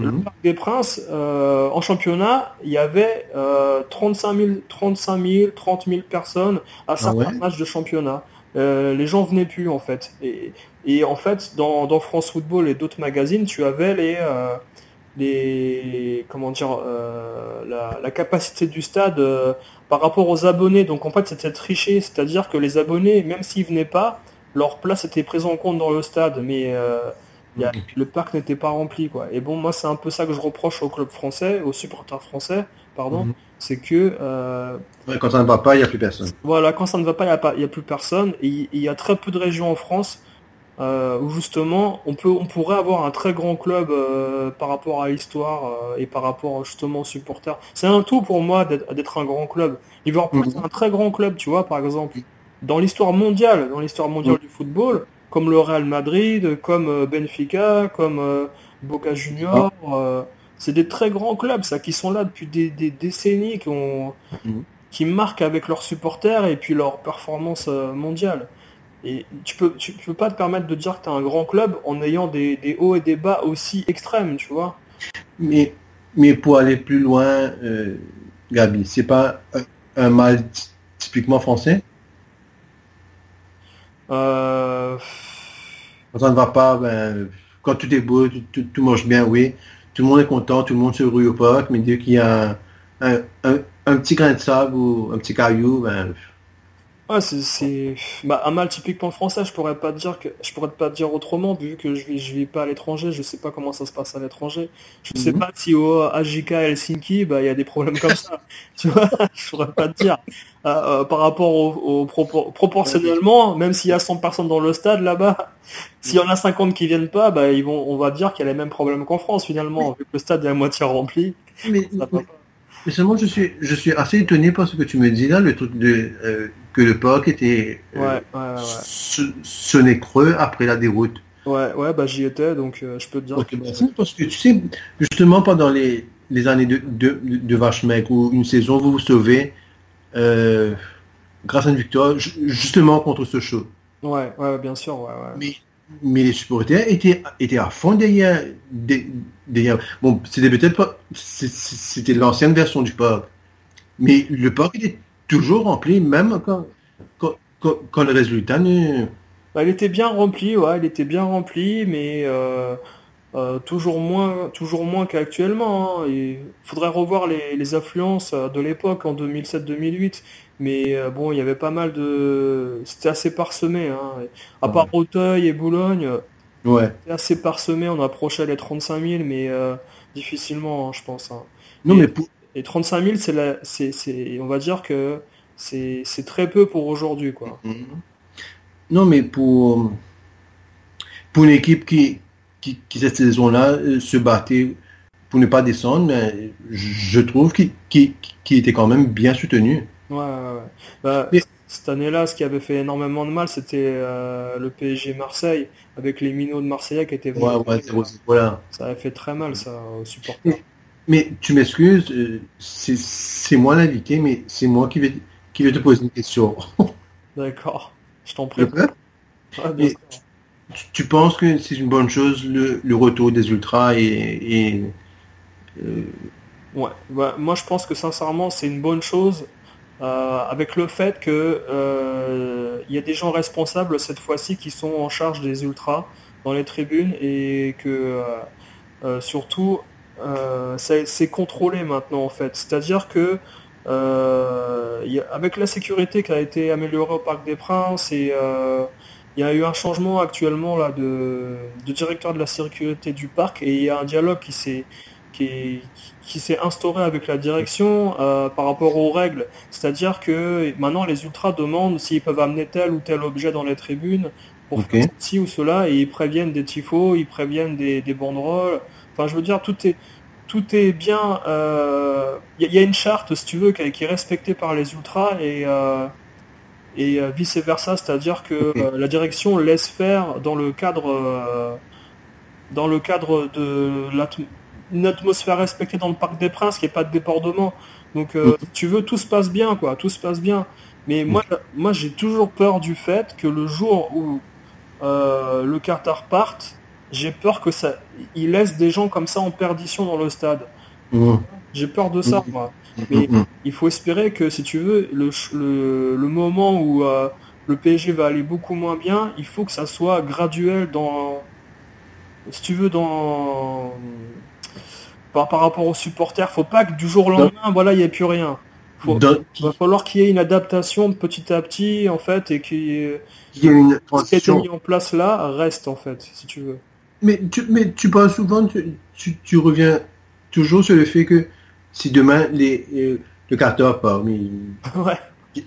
le Mhm. Parc des Princes, euh, en championnat, il y avait euh, 35 000, 35 000, 30 000 personnes à certains ouais? matchs de championnat. Euh, les gens venaient plus en fait. Et, et en fait, dans, dans France Football et d'autres magazines, tu avais les, euh, les comment dire, euh, la, la capacité du stade euh, par rapport aux abonnés. Donc en fait, c'était triché, c'est-à-dire que les abonnés, même s'ils venaient pas, leur place était prise en compte dans le stade, mais euh, il y a- le parc n'était pas rempli quoi. Et bon, moi c'est un peu ça que je reproche au club français, aux supporters français, pardon, Mhm. c'est que euh, Ouais, quand ça ne va pas, il n'y a plus personne. voilà, quand ça ne va pas, il n'y a, a plus personne. Et il y a très peu de régions en France euh, où justement on peut, on pourrait avoir un très grand club euh, par rapport à l'histoire euh, et par rapport justement aux supporters. C'est un tout pour moi d'être un grand club. Liverpool Mhm. c'est un très grand club, tu vois, par exemple dans l'histoire mondiale, dans l'histoire mondiale Mhm. du football, comme le Real Madrid, comme euh, Benfica, comme euh, Boca Juniors. euh, c'est des très grands clubs, ça, qui sont là depuis des, des décennies, qui ont, Mhm. qui marquent avec leurs supporters et puis leur performance mondiale. Et tu peux, tu peux pas te permettre de dire que tu as un grand club en ayant des, des hauts et des bas aussi extrêmes, tu vois. Mais, mais pour aller plus loin, euh, Gabi, c'est pas un, un mal ty- typiquement français? Euh, ça ne va pas, ben, quand tout est beau, tout, tout, tout marche bien, oui. Tout le monde est content, tout le monde se rue au parc, mais dès qu'il y a un, un, un petit grain de sable ou un petit caillou, ben, Ouais, c'est, c'est bah, un mal typiquement français. Je pourrais pas te dire que je pourrais pas te dire autrement vu que je vis, je vis pas à l'étranger. Je sais pas comment ça se passe à l'étranger. Je sais Mhm. pas si au AJK Helsinki, bah il y a des problèmes comme ça. tu vois, je pourrais pas te dire. Euh, euh, par rapport au, au propor- proportionnellement, même s'il y a 100 personnes dans le stade là-bas, s'il y en a 50 qui viennent pas, bah ils vont, on va dire qu'il y a les mêmes problèmes qu'en France finalement, vu que le stade est à moitié rempli. mais, pas. mais seulement je suis, je suis assez étonné par ce que tu me dis là, le truc de, euh, que le parc était, euh, Ouais, ouais, ouais. n'est creux après la déroute. Ouais, ouais, bah j'y étais, donc euh, je peux te dire. Ok, que- c'est parce que tu sais, justement pendant les, les années de, de, de Vache Maigre, où une saison vous vous sauvez, euh, grâce à une victoire, justement contre ce show. Ouais, ouais, bien sûr, ouais, ouais. Mais, mais les supporters étaient, étaient à fond derrière, derrière. Bon, c'était peut-être pas, c'était l'ancienne version du parc. Mais le parc était toujours rempli, même quand, quand, quand, le résultat ne... Bah, il était bien rempli, ouais, il était bien rempli, mais euh, euh, toujours moins, toujours moins qu'actuellement. Hein. Il faudrait revoir les, affluences euh, de l'époque en 2007-2008, mais bon, il y avait pas mal de, c'était assez parsemé. Hein. À part Auteuil et Boulogne, ouais. c'était assez parsemé. On approchait les 35 000, mais difficilement, hein, je pense. Non, mais pour, et 35 000, c'est la, c'est, c'est, on va dire que c'est, c'est très peu pour aujourd'hui, quoi. Mhm. Non, mais pour, pour une équipe qui, qui, qui cette saison-là, euh, se battait pour ne pas descendre, mais je trouve qu'il, qu'il, était quand même bien soutenu. Ouais, ouais, ouais. Bah, cette année-là, ce qui avait fait énormément de mal, c'était euh, le PSG Marseille, avec les minots de Marseillais qui étaient ouais, voilà. Ça avait fait très mal, ça, aux supporters. Mais tu m'excuses, euh, c'est moi l'invité, mais c'est moi qui vais, qui vais te poser une question. D'accord, je t'en prie. tu, penses que c'est une bonne chose le, le, retour des ultras et... Euh, ouais, bah, moi je pense que sincèrement c'est une bonne chose euh, avec le fait que il y a des gens responsables cette fois-ci qui sont en charge des ultras dans les tribunes et que surtout euh, c'est contrôlé maintenant en fait. C'est-à-dire que euh, avec la sécurité qui a été améliorée au Parc des Princes et euh, il y a eu un changement actuellement là de, directeur de la sécurité du parc et il y a un dialogue qui s'est qui, qui s'est instauré avec la direction par rapport aux règles. C'est-à-dire que maintenant les ultras demandent s'ils peuvent amener tel ou tel objet dans les tribunes pour faire ci ou cela et ils préviennent des tifos, ils préviennent des, des banderoles. Enfin, je veux dire, tout est, tout est bien. Il euh, y, a une charte, si tu veux, qui, est respectée par les ultras et, euh, et euh, vice versa, c'est-à-dire que la direction laisse faire dans le cadre, dans le cadre de une atmosphère respectée dans le Parc des Princes, qui n'y pas de débordement. Donc, si tu veux, tout se passe bien, quoi. Tout se passe bien. Mais moi, moi, j'ai toujours peur du fait que le jour où le Qatar parte, j'ai peur que ça, il laisse des gens comme ça en perdition dans le stade. Mmh. J'ai peur de ça, mmh. moi. Mmh. Mais il faut espérer que, si tu veux, le, le, moment où euh, le PSG va aller beaucoup moins bien, il faut que ça soit graduel dans, si tu veux, dans par, par rapport aux supporters. Faut pas que du jour au lendemain, voilà, il n'y ait plus rien. il va falloir qu'il y ait une adaptation de petit à petit, en fait, et qu'il y ait une ce qui a été mis en place là reste, en fait, si tu veux. Mais tu, mais tu parles souvent, tu, tu, reviens toujours sur le fait que si demain les, euh, le carter part, mais ouais. il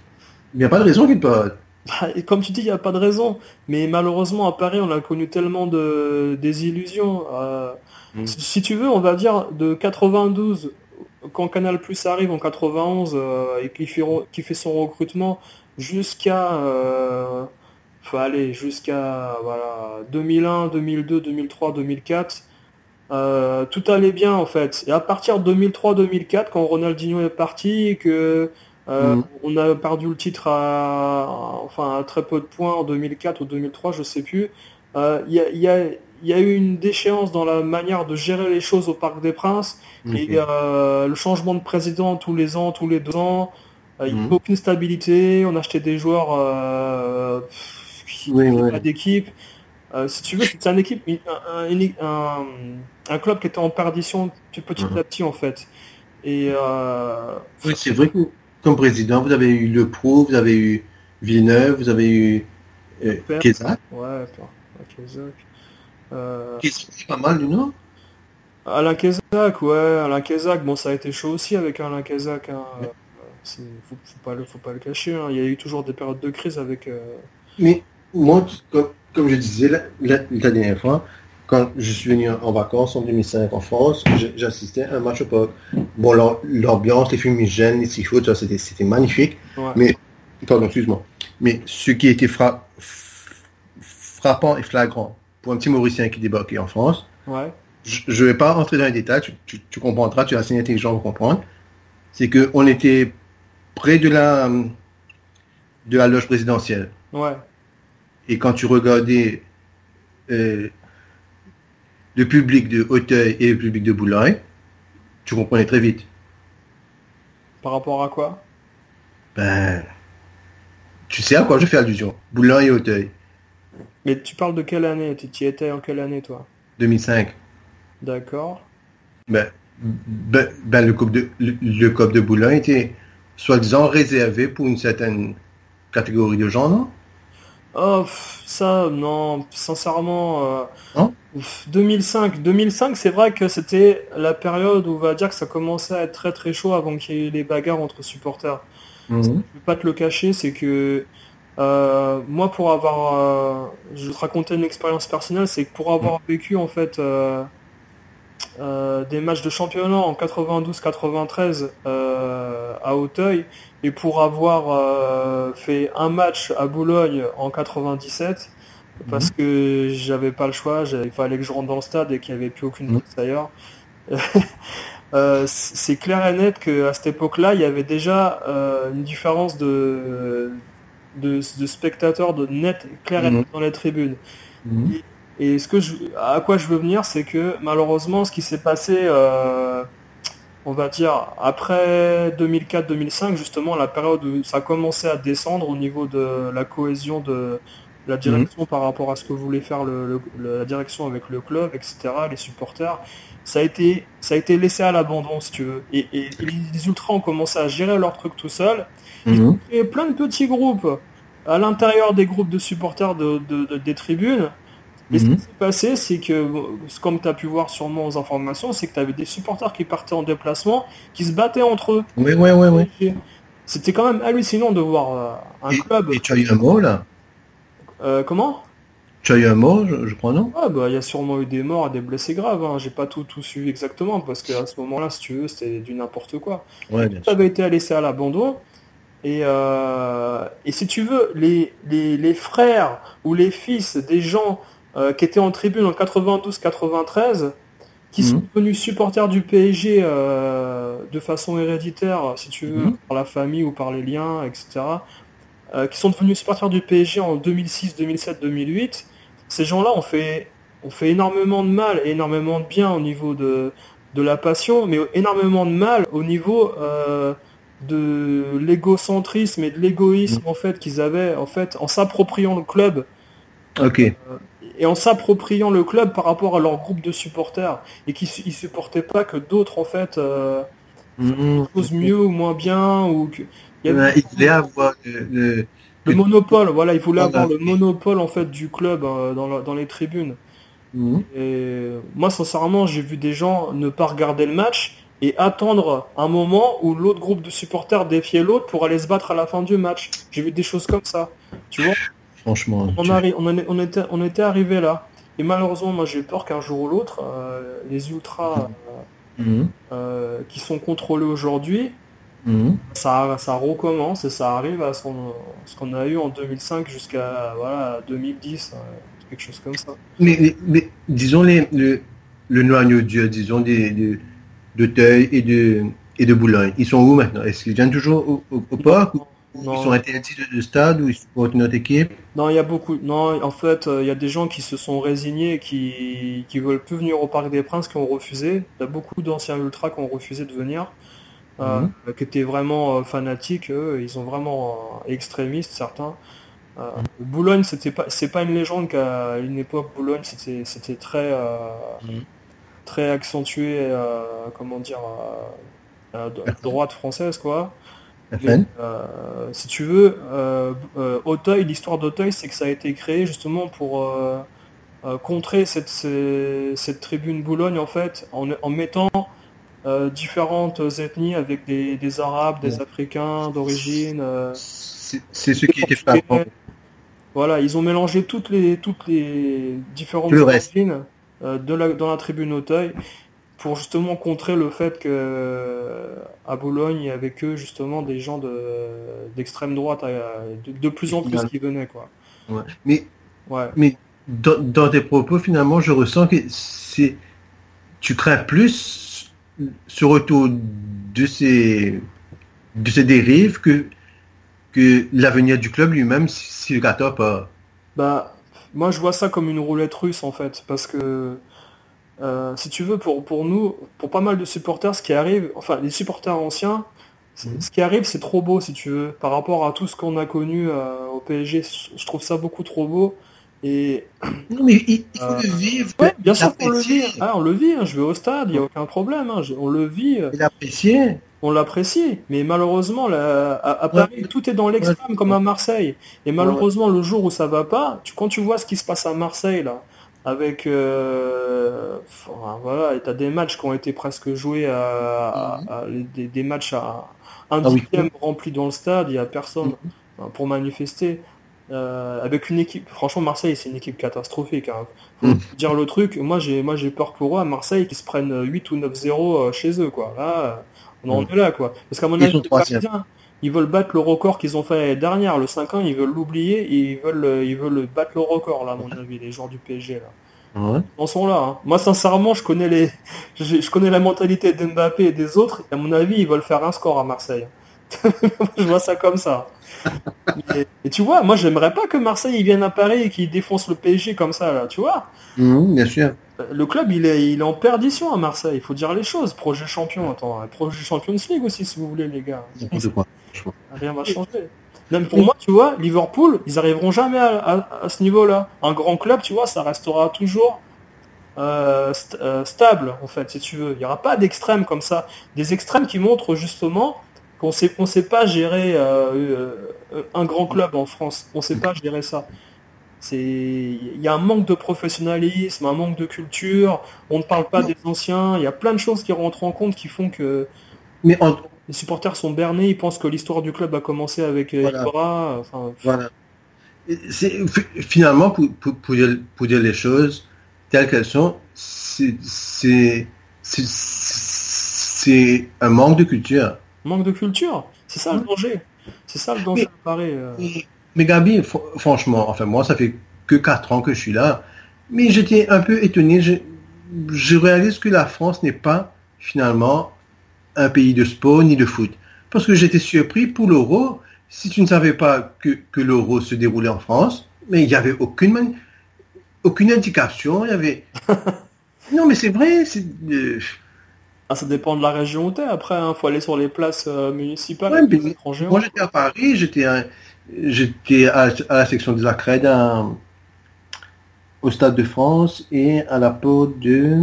n'y a pas de raison qu'il parte. Bah, comme tu dis, il n'y a pas de raison. Mais malheureusement, à Paris, on a connu tellement de désillusions. Euh, mm. si, tu veux, on va dire de 92, quand Canal Plus arrive en 91 euh, et qui fait, qui fait son recrutement, jusqu'à faut aller jusqu'à voilà 2001, 2002, 2003, 2004. tout allait bien en fait. Et à partir de 2003-2004, quand Ronaldinho est parti, que euh, mm. on a perdu le titre à, enfin à très peu de points en 2004 ou 2003, je sais plus. Euh, il y, a, eu une déchéance dans la manière de gérer les choses au Parc des Princes et euh, le changement de président tous les ans, tous les deux ans. Il n'y a mm. aucune stabilité. On achetait des joueurs oui, pas d'équipe. Euh, si tu veux, c'est un équipe, un, un, club qui était en perdition petit à petit en fait. Et euh, oui, c'est vrai que comme président, vous avez eu Le Pro, vous avez eu Villeneuve, vous avez eu euh, Kézak. Ouais, Kézak. Euh... c'est pas mal du nom Alain Kézak, ouais, Alain Kézak, bon ça a été chaud aussi avec Alain Kézak. Hein. Faut, faut, pas le, faut pas le cacher, hein. il y a eu toujours des périodes de crise avec. Mais moi, comme, je disais la, dernière fois, quand je suis venu en vacances en 2005 en France, j'assistais à un match au parc. Bon, l'ambiance, les fumigènes, les tifos, c'était magnifique. Mais, pardon, excuse-moi. Mais ce qui était frappant et flagrant pour un petit Mauricien qui débarquait en France, je ne vais pas entrer dans les détails, tu, comprendras, tu es assez intelligent pour comprendre, c'est qu'on était près de la de la loge présidentielle. Ouais. Et quand tu regardais euh, le public de Hauteuil et le public de Boulogne, tu comprenais très vite. Par rapport à quoi? Ben, tu sais à quoi je fais allusion. Boulogne et Hauteuil, Mais tu parles de quelle année? Tu y étais en quelle année, toi? 2005. D'accord. Ben, ben, ben, le COP de, le, le COP de Boulogne était soi-disant réservé pour une certaine catégorie de gens, non? Oh, ça, non, sincèrement, euh, Non ouf, 2005, 2005, c'est vrai que c'était la période où on va dire que ça commençait à être très très chaud avant qu'il y ait les bagarres entre supporters. Mhm. Je vais pas te le cacher, c'est que euh, moi, pour avoir, euh, je vais te raconter une expérience personnelle, c'est que pour avoir vécu en fait euh, euh, des matchs de championnat en 92-93 euh, à Auteuil et pour avoir euh, fait un match à Boulogne en 97 parce que j'avais pas le choix, il fallait que je rentre dans le stade et qu'il n'y avait plus aucune Mhm. place d'ailleurs. Euh, c'est clair et net qu'à cette époque-là, il y avait déjà euh, une différence de, de, de spectateurs de net, clair et Mhm. net dans les tribunes. Mhm. Et ce que je, à quoi je veux venir, c'est que malheureusement, ce qui s'est passé, euh, on va dire, après 2004-2005, justement, la période où ça a commencé à descendre au niveau de la cohésion de la direction par rapport à ce que voulait faire le, le- le- la direction avec le club, etc., les supporters, ça a été, ça a été laissé à l'abandon, si tu veux. Et, et- et les ultras ont commencé à gérer leur truc tout seul. Ils Mhm. ont créé plein de petits groupes à l'intérieur des groupes de supporters de, de- de- des tribunes. Et ce Mhm. qui s'est passé, c'est que, comme tu as pu voir sûrement aux informations, c'est que tu avais des supporters qui partaient en déplacement, qui se battaient entre eux. Oui, oui, oui, oui. C'était quand même hallucinant de voir euh, un Et, club. et tu as eu un mot, là? Euh, comment? Tu as eu un mot, je, je crois, non? Ah bah il y a sûrement eu des morts et des blessés graves. Hein. J'ai pas tout, tout suivi exactement parce qu'à ce moment-là, si tu veux, c'était du n'importe quoi. Ouais, bien sûr. avait été laissé à l'abandon. Et, euh, et si tu veux, les, les, les frères ou les fils des gens euh, qui étaient en tribune en 92-93, qui sont Mhm. devenus supporters du PSG euh, de façon héréditaire, si tu veux, Mhm. par la famille ou par les liens, etc., euh, qui sont devenus supporters du PSG en 2006, 2007, 2008, ces gens-là ont fait, ont fait énormément de mal et énormément de bien au niveau de, de la passion, mais énormément de mal au niveau euh, de l'égocentrisme et de l'égoïsme en fait qu'ils avaient en fait en s'appropriant le club Ok. Et en s'appropriant le club par rapport à leur groupe de supporters. Et qui su- ils supportaient pas que d'autres en fait euh, Mhm. posent mieux ou moins bien ou que il y il voulait avoir le, le- le monopole voilà il voulait avoir le monopole en fait du club euh, dans, la- dans les tribunes. Mhm. et moi sincèrement j'ai vu des gens ne pas regarder le match et attendre un moment où l'autre groupe de supporters défiait l'autre pour aller se battre à la fin du match. J'ai vu des choses comme ça tu vois Franchement. on, tu- arri- on, en est- on était, on était arrivé là. Et malheureusement, moi j'ai peur qu'un jour ou l'autre, euh, les ultras Mhm. euh, qui sont contrôlés aujourd'hui, Mhm. ça, ça recommence et ça arrive à son- ce qu'on a eu en 2005 jusqu'à voilà, 2010, euh, quelque chose comme ça. Mais, mais, mais disons les, le, le noyau dur, disons, des, de, de Teuil et de, et de Boulogne, ils sont où maintenant? Est-ce qu'ils viennent toujours au, au, au parc ou Non. ils sont interdits de, de stade ou ils supportent notre équipe? Non, il y a beaucoup. Non, en fait, euh, il y a des gens qui se sont résignés, et qui qui veulent plus venir au Parc des Princes, qui ont refusé. Il y a beaucoup d'anciens ultras qui ont refusé de venir, euh, Mhm. qui étaient vraiment euh, fanatiques. Eux, ils sont vraiment euh, extrémistes certains. Euh, Boulogne, c'était pas, c'est pas une légende qu'à une époque Boulogne, c'était c'était très Mhm. très accentué, comment dire, droite française quoi. Euh, si tu veux, euh, euh, Auteuil, l'histoire d'Auteuil, c'est que ça a été créé justement pour euh, euh, contrer cette, cette tribune Boulogne, en fait, en, en mettant euh, différentes ethnies avec des, des Arabes, des Ouais. Africains d'origine. euh, C'est ce qui était frappant. voilà, ils ont mélangé toutes les, toutes les différentes le origines euh, de la, dans la tribune Auteuil pour justement contrer le fait que euh, à Boulogne, il y avait que justement des gens de d'extrême droite, euh, de, de plus en plus qui venaient quoi. Ouais. Mais, Ouais. mais dans, dans tes propos, finalement, je ressens que c'est tu crains plus ce retour de ces de ces dérives que que l'avenir du club lui-même si, si le gâteau pas. Bah, moi je vois ça comme une roulette russe en fait, parce que euh, si tu veux, pour, pour nous, pour pas mal de supporters, ce qui arrive, enfin les supporters anciens, Mhm. ce qui arrive c'est trop beau si tu veux, par rapport à tout ce qu'on a connu euh, au PSG, je trouve ça beaucoup trop beau. Et Non, mais il, faut Euh, le vivre. ouais, bien sûr qu'on le vit. Ah, on le vit, hein, je vais au stade, il n'y a aucun problème. hein, on le vit, l'apprécier. on l'apprécie. Mais malheureusement, là, à, à Paris, tout est dans l'extrême comme à Marseille. Et malheureusement, le jour où ça va pas, tu, quand tu vois ce qui se passe à Marseille, là, avec... Euh, voilà, et t'as des matchs qui ont été presque joués à, à- à- des, des matchs à un Ah oui. dixième rempli dans le stade, il n'y a personne hein, pour manifester. Euh, avec une équipe, franchement Marseille c'est une équipe catastrophique. Hein. Faut Mm. dire le truc, moi j'ai moi j'ai peur pour eux à Marseille qu'ils se prennent 8 ou 9-0 chez eux quoi. Là, on en Mm. est là quoi. Parce qu'à mon avis, les. Parisiens, ils veulent battre le record qu'ils ont fait l'année dernière, le 5-1, ils veulent l'oublier et ils veulent euh, ils veulent battre le record là à mon avis, les joueurs du PSG là. Ouais? Ils en sont là. hein. Moi sincèrement je connais les je, je connais la mentalité d'Mbappé et des autres, et à mon avis ils veulent faire un score à Marseille. je vois ça comme ça. Et, et tu vois, moi j'aimerais pas que Marseille il vienne à Paris et qu'il défonce le PSG comme ça là, tu vois? Mhm, bien sûr. Le club il est, il est en perdition à Marseille, il faut dire les choses. Projet champion, attends, projet Champions League aussi si vous voulez les gars. Quoi. Rien va changer. Même pour moi, tu vois, Liverpool, ils arriveront jamais à, à- à ce niveau-là. Un grand club, tu vois, ça restera toujours euh, st- euh, stable, en fait, si tu veux. Il n'y aura pas d'extrêmes comme ça. Des extrêmes qui montrent justement qu'on sait, qu'on sait pas gérer euh, euh, un grand club en France. On sait pas gérer ça. C'est, il y a un manque de professionnalisme, un manque de culture. On ne parle pas des anciens. Il y a plein de choses qui rentrent en compte qui font que Mais en- les supporters sont bernés, ils pensent que l'histoire du club a commencé avec Voilà. Ibra, enfin, Voilà. C'est, finalement, pour, pour, pour dire, pour dire les choses telles qu'elles sont, c'est, c'est, un manque de culture. manque de culture. C'est ça le danger. C'est ça le danger euh. Mais, mais Gabi, fr- franchement, enfin moi, ça fait que 4 ans que je suis là, mais j'étais un peu étonné. Je, je réalise que la France n'est pas finalement un pays de sport ni de foot. Parce que j'étais surpris pour l'euro, si tu ne savais pas que, que l'euro se déroulait en France, mais il n'y avait aucune, aucune indication, il y avait... non mais c'est vrai, c'est... euh, Ah, ça dépend de la région où t'es. Après, il faut aller sur les places euh, municipales. Ouais, mais. Moi, j'étais à Paris, j'étais à, j'étais à, à la section des accrèdes à- au Stade de France et à la porte de,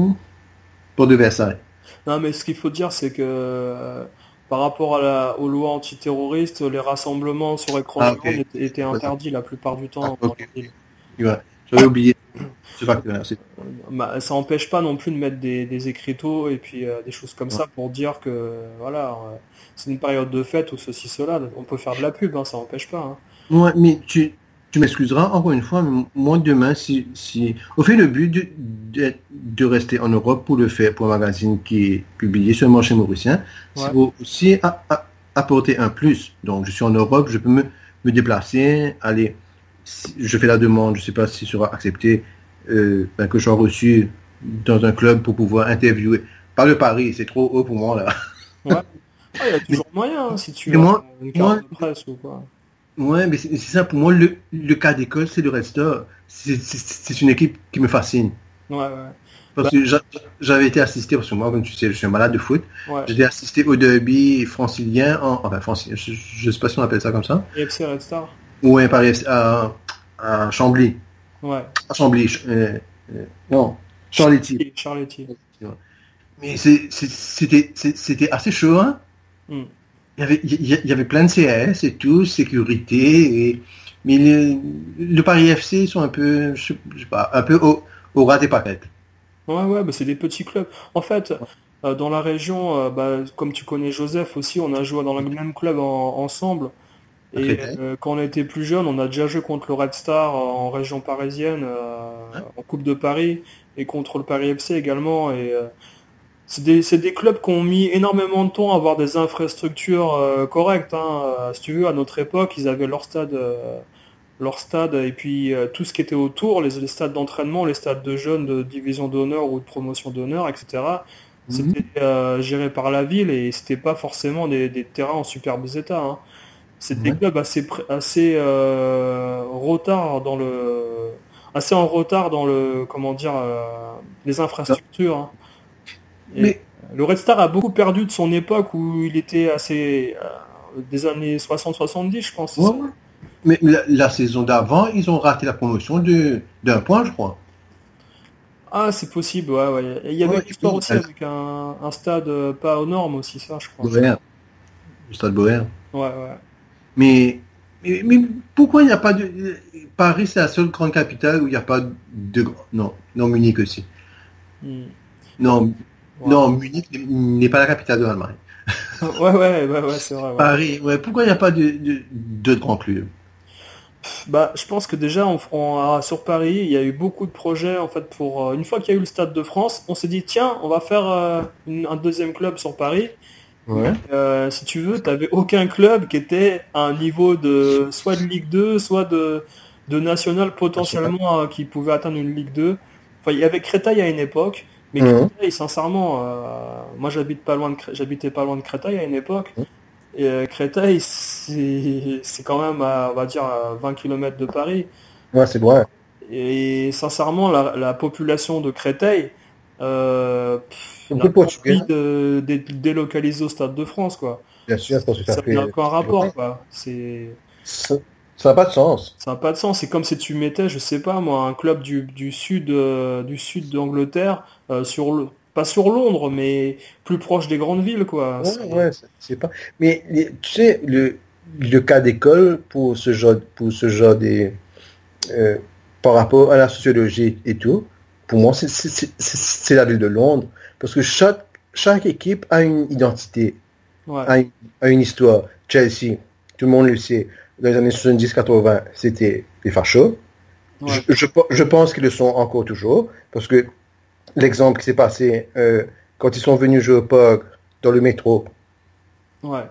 de Versailles. Non, mais ce qu'il faut dire, c'est que euh, par rapport à la, aux lois antiterroristes, les rassemblements sur écran Ah, géant ok. étaient, étaient interdits la plupart du temps. Ah, dans ok. la ville. Ouais, J'avais oublié. Pas Bah, ça empêche pas non plus de mettre des, des écriteaux et puis euh, des choses comme ça pour dire que voilà, euh, c'est une période de fête ou ceci, cela. On peut faire de la pub, hein, ça empêche pas. hein. Ouais, mais tu, tu m'excuseras encore une fois, mais moi demain, si, si, au fait, le but de, de, de rester en Europe pour le faire, pour un magazine qui est publié sur le marché mauricien, c'est Ouais. aussi apporter un plus. Donc, je suis en Europe, je peux me, me déplacer, aller, je fais la demande, je sais pas si sera accepté, euh, ben, que je sois reçu dans un club pour pouvoir interviewer. Pas le Paris, c'est trop haut pour moi, là. Ah, Il y a toujours moyen hein, si tu as moi- une carte moi- de presse ou quoi. Ouais, mais c'est ça, pour moi, le, le cas d'école, c'est le Red Star. C'est- une équipe qui me fascine. Ouais, ouais. Parce que j'a- j'avais été assisté, parce que moi, comme tu sais, je suis un malade de foot. ouais. J'étais assisté au derby francilien, en, enfin, francilien, je, je sais pas si on appelle ça comme ça. EFC Red Star. Ouais, par à, à Chambly. Ouais. À Chambly, ch- euh, euh, non, Charletti. Charletti. Mais c'était assez chaud, hein. Hmm. Il y avait, il y- avait plein de CS et tout, sécurité, et, mais le, le Paris FC, ils sont un peu, je sais, pas, un peu au, au ras des pâquerettes. Ouais, ouais, bah, c'est des petits clubs. En fait, euh, dans la région, bah, comme tu connais Joseph aussi, on a joué dans le même club en- ensemble. Et euh, quand on était plus jeune, on a déjà joué contre le Red Star euh, en région parisienne, euh, en Coupe de Paris, et contre le Paris FC également. Et euh, c'est des, des clubs qui ont mis énormément de temps à avoir des infrastructures euh, correctes. Hein. Si tu veux, à notre époque, ils avaient leur stade, euh, leur stade, et puis euh, tout ce qui était autour, les, les stades d'entraînement, les stades de jeunes de division d'honneur ou de promotion d'honneur, etc. C'était euh, géré par la ville et c'était pas forcément des, des terrains en superbes états. hein. C'est des clubs assez assez retard dans le assez en retard dans le comment dire les infrastructures. Hein. Mais le Red Star a beaucoup perdu de son époque où il était assez des années 60-70, je pense. Mais la, saison d'avant, ils ont raté la promotion d'un point, je crois. Ah, c'est possible, ouais, ouais. il y avait une histoire aussi avec un, stade euh, pas aux normes aussi, ça, je crois. Le stade Boer. Ouais, ouais. Mais, mais, pourquoi il n'y a pas de... Paris, c'est la seule grande capitale où il n'y a pas de... Non, non, Munich aussi. Hmm. Non, non, Munich n'est pas la capitale de l'Allemagne. ouais, ouais, ouais, ouais c'est vrai. Paris, ouais. Pourquoi il n'y a pas de, de, de grands clubs? Bah, je pense que déjà on, sur Paris, il y a eu beaucoup de projets en fait pour euh, une fois qu'il y a eu le Stade de France, on s'est dit tiens, on va faire euh, un deuxième club sur Paris. Euh, si tu veux, tu n'avais aucun club qui était à un niveau de soit de Ligue 2, soit de, de national potentiellement qui pouvait atteindre une Ligue 2. Enfin, il y avait Créteil à une époque, mais Créteil, sincèrement, moi j'habite pas loin de j'habitais pas loin de Créteil à une époque. Et euh, Créteil, c'est quand même, à, on va dire, à 20 km de Paris. Ouais, c'est vrai. Et sincèrement, la, population de Créteil, euh, n'a pas envie de, délocaliser au Stade de France, quoi. Bien sûr, ça n'a aucun rapport, quoi. C'est... Ça n'a pas de sens. Ça n'a pas de sens. C'est comme si tu mettais, je sais pas moi, un club du, du sud euh, du sud d'Angleterre euh, sur le pas sur Londres, mais plus proche des grandes villes, quoi. Ouais, c'est pas. Mais tu sais, le, le cas d'école pour ce genre, pour ce genre des, euh, par rapport à la sociologie et tout, pour moi, c'est la ville de Londres, parce que chaque, chaque équipe a une identité, a, une, histoire. Chelsea, tout le monde le sait, dans les années 70-80, c'était les fachos. Je, je, je, pense qu'ils le sont encore toujours, parce que l'exemple qui s'est passé euh, quand ils sont venus jouer au POG dans le métro. Ouais.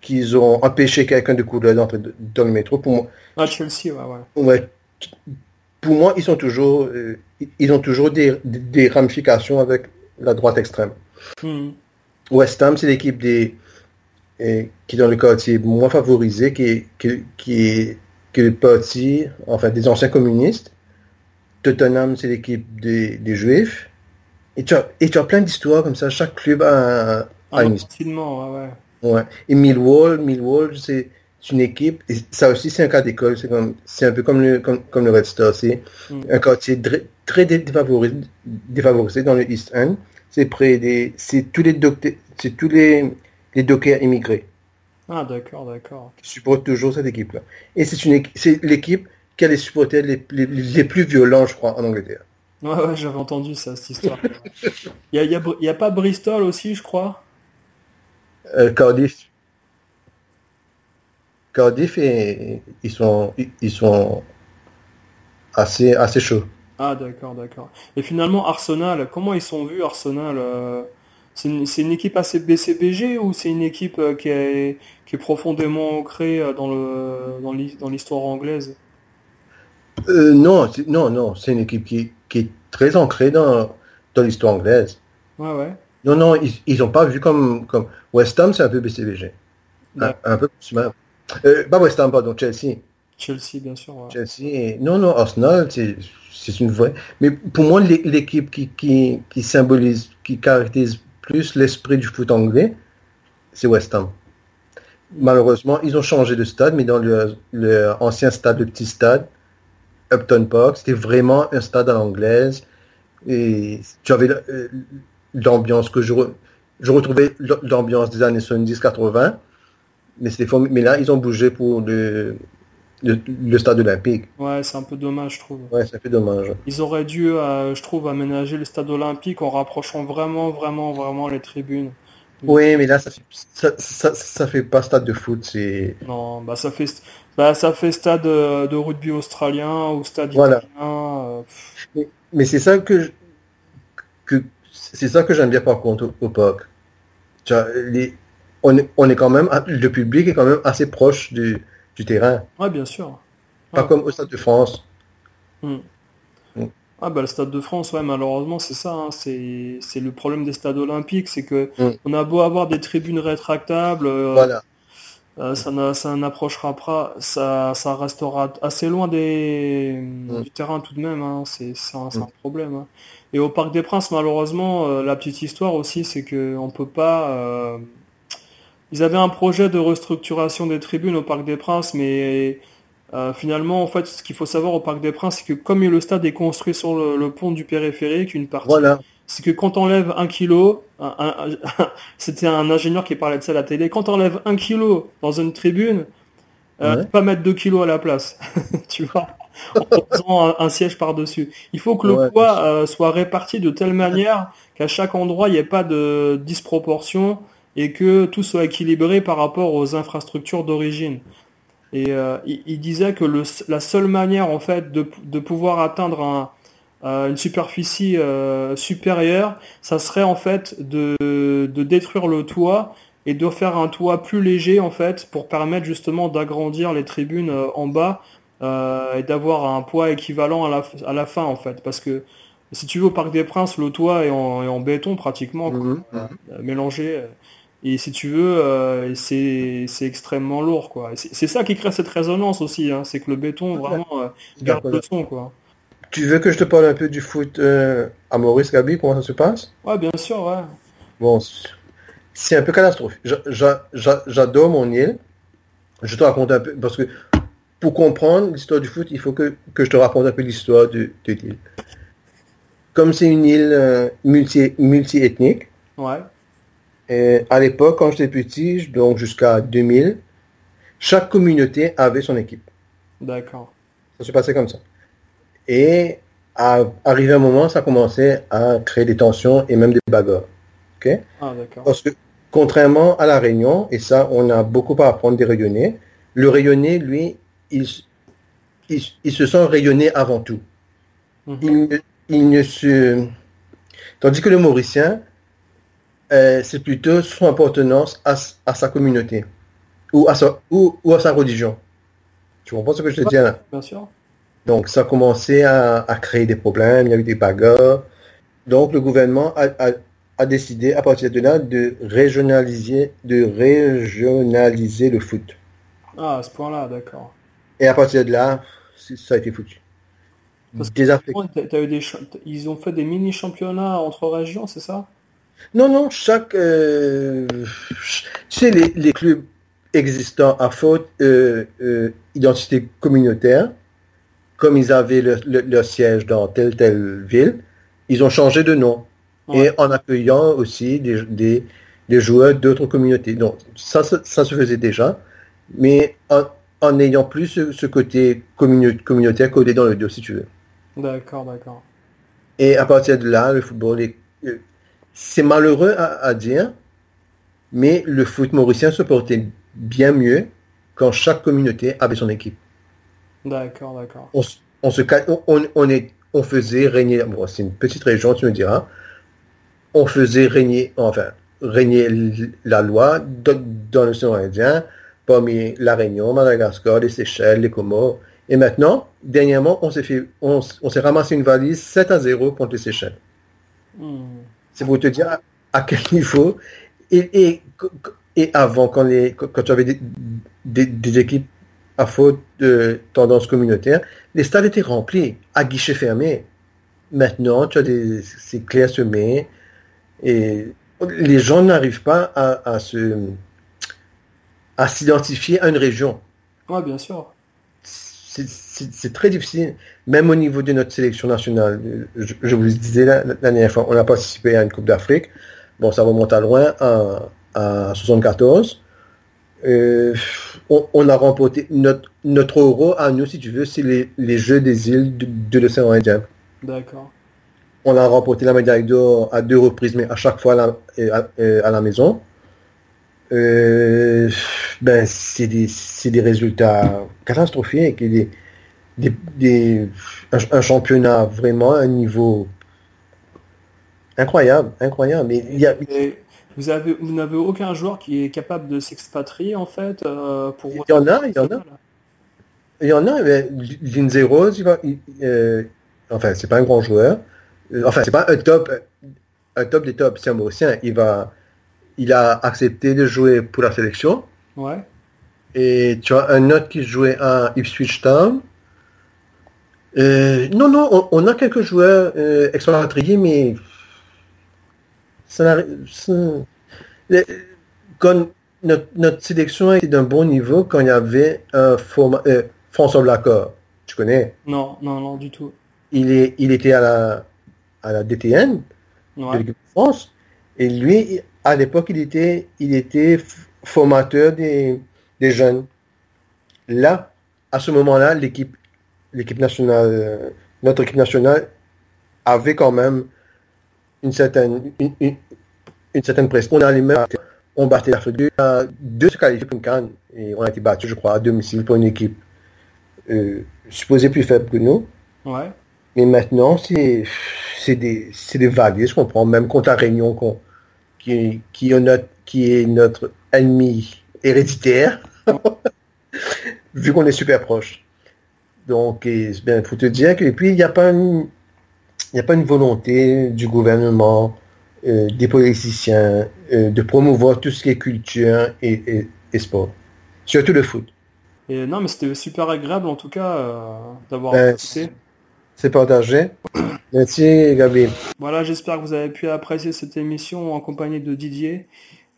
Qu'ils ont empêché quelqu'un de couler d'entrer dans le métro. Pour moi, ah, Chelsea, ouais, ouais. Pour moi, ils sont toujours, euh, ils ont toujours des, des, ramifications avec la droite extrême. Hmm. West Ham, c'est l'équipe des et, qui est dans le quartier moins favorisé, qui qui, qui est, que le parti, enfin des anciens communistes. Tottenham, c'est l'équipe des, des juifs. Et tu as, et tu as plein d'histoires comme ça. Chaque club a, a une histoire. Ouais, ouais. Et Millwall, Millwall, c'est une équipe. Et ça aussi, c'est un cas d'école. C'est comme, c'est un peu comme le, comme, comme le Red Star. C'est mm. un quartier très, défavorisé, défavorisé dans le East End. C'est près des, c'est tous les docteurs, c'est tous les, les dockers immigrés. Ah, d'accord, d'accord. Qui supportent toujours cette équipe-là. Et c'est une, c'est l'équipe qui a les supporters les, les, les plus violents, je crois, en Angleterre. Ouais, ouais, j'avais entendu ça, cette histoire. Il y a, y a, pas Bristol aussi, je crois? Euh, Cardiff. Cardiff, et, ils, sont, ils sont assez, assez chauds. Ah, d'accord, d'accord. Et finalement, Arsenal, comment ils sont vus, Arsenal euh, C'est une, équipe assez BCBG ou c'est une équipe euh, qui est, qui est profondément ancrée dans l'histoire dans anglaise? Non, non, non, c'est une équipe qui, qui est très ancré dans, dans l'histoire anglaise. Ouais, ouais. Non, non, ils n'ont pas vu comme, comme West Ham, c'est un peu BCBG. Un, peu plus même. Euh, pas West Ham, pardon, Chelsea. Chelsea, bien sûr. Chelsea, non, non, Arsenal, c'est une vraie. Mais pour moi, l'équipe qui, qui, qui, symbolise, qui caractérise plus l'esprit du foot anglais, c'est West Ham. Malheureusement, ils ont changé de stade, mais dans leur, leur ancien stade, le petit stade, Upton Park, c'était vraiment un stade à l'anglaise. Et tu avais euh, l'ambiance que je, je retrouvais l'ambiance des années 70-80. Mais, mais là, ils ont bougé pour le, le, stade olympique. Ouais, c'est un peu dommage, je trouve. Ouais, c'est un peu dommage. Ils auraient dû, euh, je trouve, aménager le stade olympique en rapprochant vraiment, vraiment, vraiment les tribunes. Oui, mais là, ça fait, ça, ça, fait pas stade de foot, c'est... Non, bah ça fait, bah, ça fait stade de rugby australien ou stade voilà. Euh, mais, c'est ça que, que c'est ça que j'aime bien par contre au, POC. Les, on, est, on est quand même, le public est quand même assez proche du, du terrain. Ouais, bien sûr. Pas comme au Stade de France. Hmm. Hmm. Ah bah le Stade de France, ouais, malheureusement c'est ça, hein. c'est le problème des stades olympiques, c'est que hmm. on a beau avoir des tribunes rétractables, euh, voilà. euh, ça, n'a- ça n'approchera pas, ça, ça restera assez loin des, du terrain tout de même. hein. C'est, c'est un, c'est un problème. hein. Et au Parc des Princes, malheureusement, euh, la petite histoire aussi, c'est que on peut pas. Ils avaient un projet de restructuration des tribunes au Parc des Princes, mais euh, finalement, en fait, ce qu'il faut savoir au Parc des Princes, c'est que comme le stade est construit sur le, le pont du périphérique, une partie Voilà. c'est que quand on enlève un kilo, c'était un ingénieur qui parlait de ça à la télé, quand on enlève un kilo dans une tribune, euh, Ouais. pas mettre deux kilos à la place, tu vois, en posant un, un siège par-dessus. Il faut que le Ouais, poids euh, soit réparti de telle manière qu'à chaque endroit, il n'y ait pas de disproportion et que tout soit équilibré par rapport aux infrastructures d'origine. Et euh, il, il disait que le, la seule manière en fait de, de pouvoir atteindre un, euh, une superficie euh, supérieure, ça serait en fait de, de détruire le toit et de faire un toit plus léger en fait pour permettre justement d'agrandir les tribunes euh, en bas euh, et d'avoir un poids équivalent à la, à la fin en fait. Parce que si tu veux au Parc des Princes, le toit est en, est en béton pratiquement, Mhm. euh, mélangé. Et si tu veux, euh, c'est c'est extrêmement lourd quoi. C'est ça qui crée cette résonance aussi, hein, c'est que le béton vraiment euh, garde le son quoi. Tu veux que je te parle un peu du foot euh, à Maurice Gabi, comment ça se passe? Ouais, bien sûr, ouais. Bon, c'est un peu catastrophique. J'a- j'a- j'a- J'adore mon île. Je te raconte un peu, parce que pour comprendre l'histoire du foot, il faut que, que je te raconte un peu l'histoire de, de l'île. Comme c'est une île euh, multi, multi-ethnique, Ouais. Et à l'époque, quand j'étais petit, donc jusqu'à 2000, chaque communauté avait son équipe. D'accord. Ça se passait comme ça. Et à arrivé un moment, ça commençait à créer des tensions et même des bagarres. Ok? Ah, d'accord. Parce que contrairement à la Réunion, et ça, on a beaucoup à apprendre des Rayonnais, le Rayonnais, lui, il, il, il se sent rayonné avant tout. Mhm. Il, il ne se... Tandis que le Mauricien, euh, c'est plutôt son appartenance à, sa communauté ou à sa, ou, ou à sa religion. Tu comprends ce que je te dis là Bien sûr. donc ça a commencé à, à créer des problèmes, il y a eu des bagarres. Donc le gouvernement a, a- a décidé à partir de là de régionaliser, de régionaliser le foot. Ah, à ce point-là, d'accord. Et à partir de là, ça a été foutu. Parce que- eu des Ils ont fait des mini-championnats entre régions, c'est ça? Non, non, chaque... euh, ch- tu sais, les, les clubs existants à faute euh, euh, identité communautaire, comme ils avaient le- le- leur siège dans telle telle ville, ils ont changé de nom. Ouais. et en accueillant aussi des, des, des joueurs d'autres communautés. Donc ça, ça, ça se faisait déjà, mais en, en n'ayant plus ce, ce côté communautaire codé dans le dos, si tu veux. D'accord, d'accord. Et à partir de là, le football est... C'est malheureux à, à dire, mais le foot mauricien se portait bien mieux quand chaque communauté avait son équipe. D'accord, d'accord. On, s- on se ca- on, on, on est, on faisait régner, bon, c'est une petite région, tu me diras, on faisait régner, enfin, régner la loi dans, dans l'océan Indien, parmi la Réunion, Madagascar, les Seychelles, les Comores. Et maintenant, dernièrement, on s'est fait, on, s- on s'est ramassé une valise 7 à 0 contre les Seychelles. Hmm. C'est pour te dire à, quel niveau. Et, et, et avant, quand, les, quand tu avais des, des, des équipes à faute de tendance communautaire, les stades étaient remplis, à guichet fermé. Maintenant, tu as des, ces clés à semer et les gens n'arrivent pas à, à se, à s'identifier à une région. Ouais, bien sûr. C'est- C'est c'est très difficile, même au niveau de notre sélection nationale. Je, je vous le disais la, la dernière fois, on a participé à une Coupe d'Afrique. Bon, ça remonte à loin, à, à 74. Euh, on, on a remporté notre, notre euro à nous, si tu veux, c'est les, les Jeux des îles de, de l'océan Indien. D'accord. On a remporté la médaille d'or à deux reprises, mais à chaque fois à la, à- à la maison. Euh, ben, c'est des, c'est des résultats catastrophiques et des, des, des- un, un championnat vraiment à un niveau incroyable, incroyable. Mais il y a, Et vous avez, vous n'avez aucun joueur qui est capable de s'expatrier en fait euh, pour. Il y en a, il y en a. il y en a, mais Lindsay Rose, il va, il- euh, enfin, c'est pas un grand joueur. Euh, Enfin, c'est pas un top, un top des tops, c'est un Mauricien. Il va, il a accepté de jouer pour la sélection. Ouais. Et tu as un autre qui jouait à Ipswich Town. Euh, non, non, on, on a quelques joueurs euh, expatriés, mais ça n'arrive- ça- le- quand notre, notre sélection était d'un bon niveau quand il y avait un format, euh, François Blacor, tu connais, Non, non, non, du tout. il, est, il était à la, à la DTN de Ouais. l'équipe de France, et lui, à l'époque, il était, il était formateur des, des jeunes. Là, à ce moment-là, l'équipe, l'équipe nationale, euh, notre équipe nationale avait quand même une certaine, une, une- une certaine pression. On allait même, on battait l'Afrique du deux se qualifier pour une canne, et on a été battu, je crois, à domicile pour une équipe euh, supposée plus faible que nous. Ouais. Mais maintenant, c'est des, c'est des vagues, je comprends, même contre la Réunion, qui, est notre, qui est notre ennemi héréditaire, vu qu'on est super proche. Donc, il faut te dire que, et puis, il n'y a pas une, il n'y a pas une volonté du gouvernement, euh, des politiciens, euh, de promouvoir tout ce qui est culture et, et, et sport. Surtout le foot. Et non, mais c'était super agréable en tout cas euh, d'avoir Ben. C'est partagé. Merci, Gabi. Voilà, j'espère que vous avez pu apprécier cette émission en compagnie de Didier.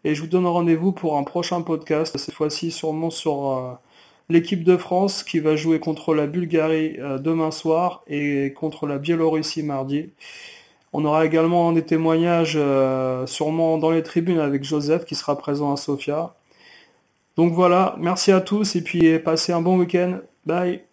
Et je vous donne rendez-vous pour un prochain podcast, cette fois-ci sûrement sur l'équipe de France qui va jouer contre la Bulgarie euh, demain soir et contre la Biélorussie mardi. On aura également des témoignages euh, sûrement dans les tribunes avec Joseph qui sera présent à Sofia. Donc voilà, merci à tous et puis passez un bon week-end. Bye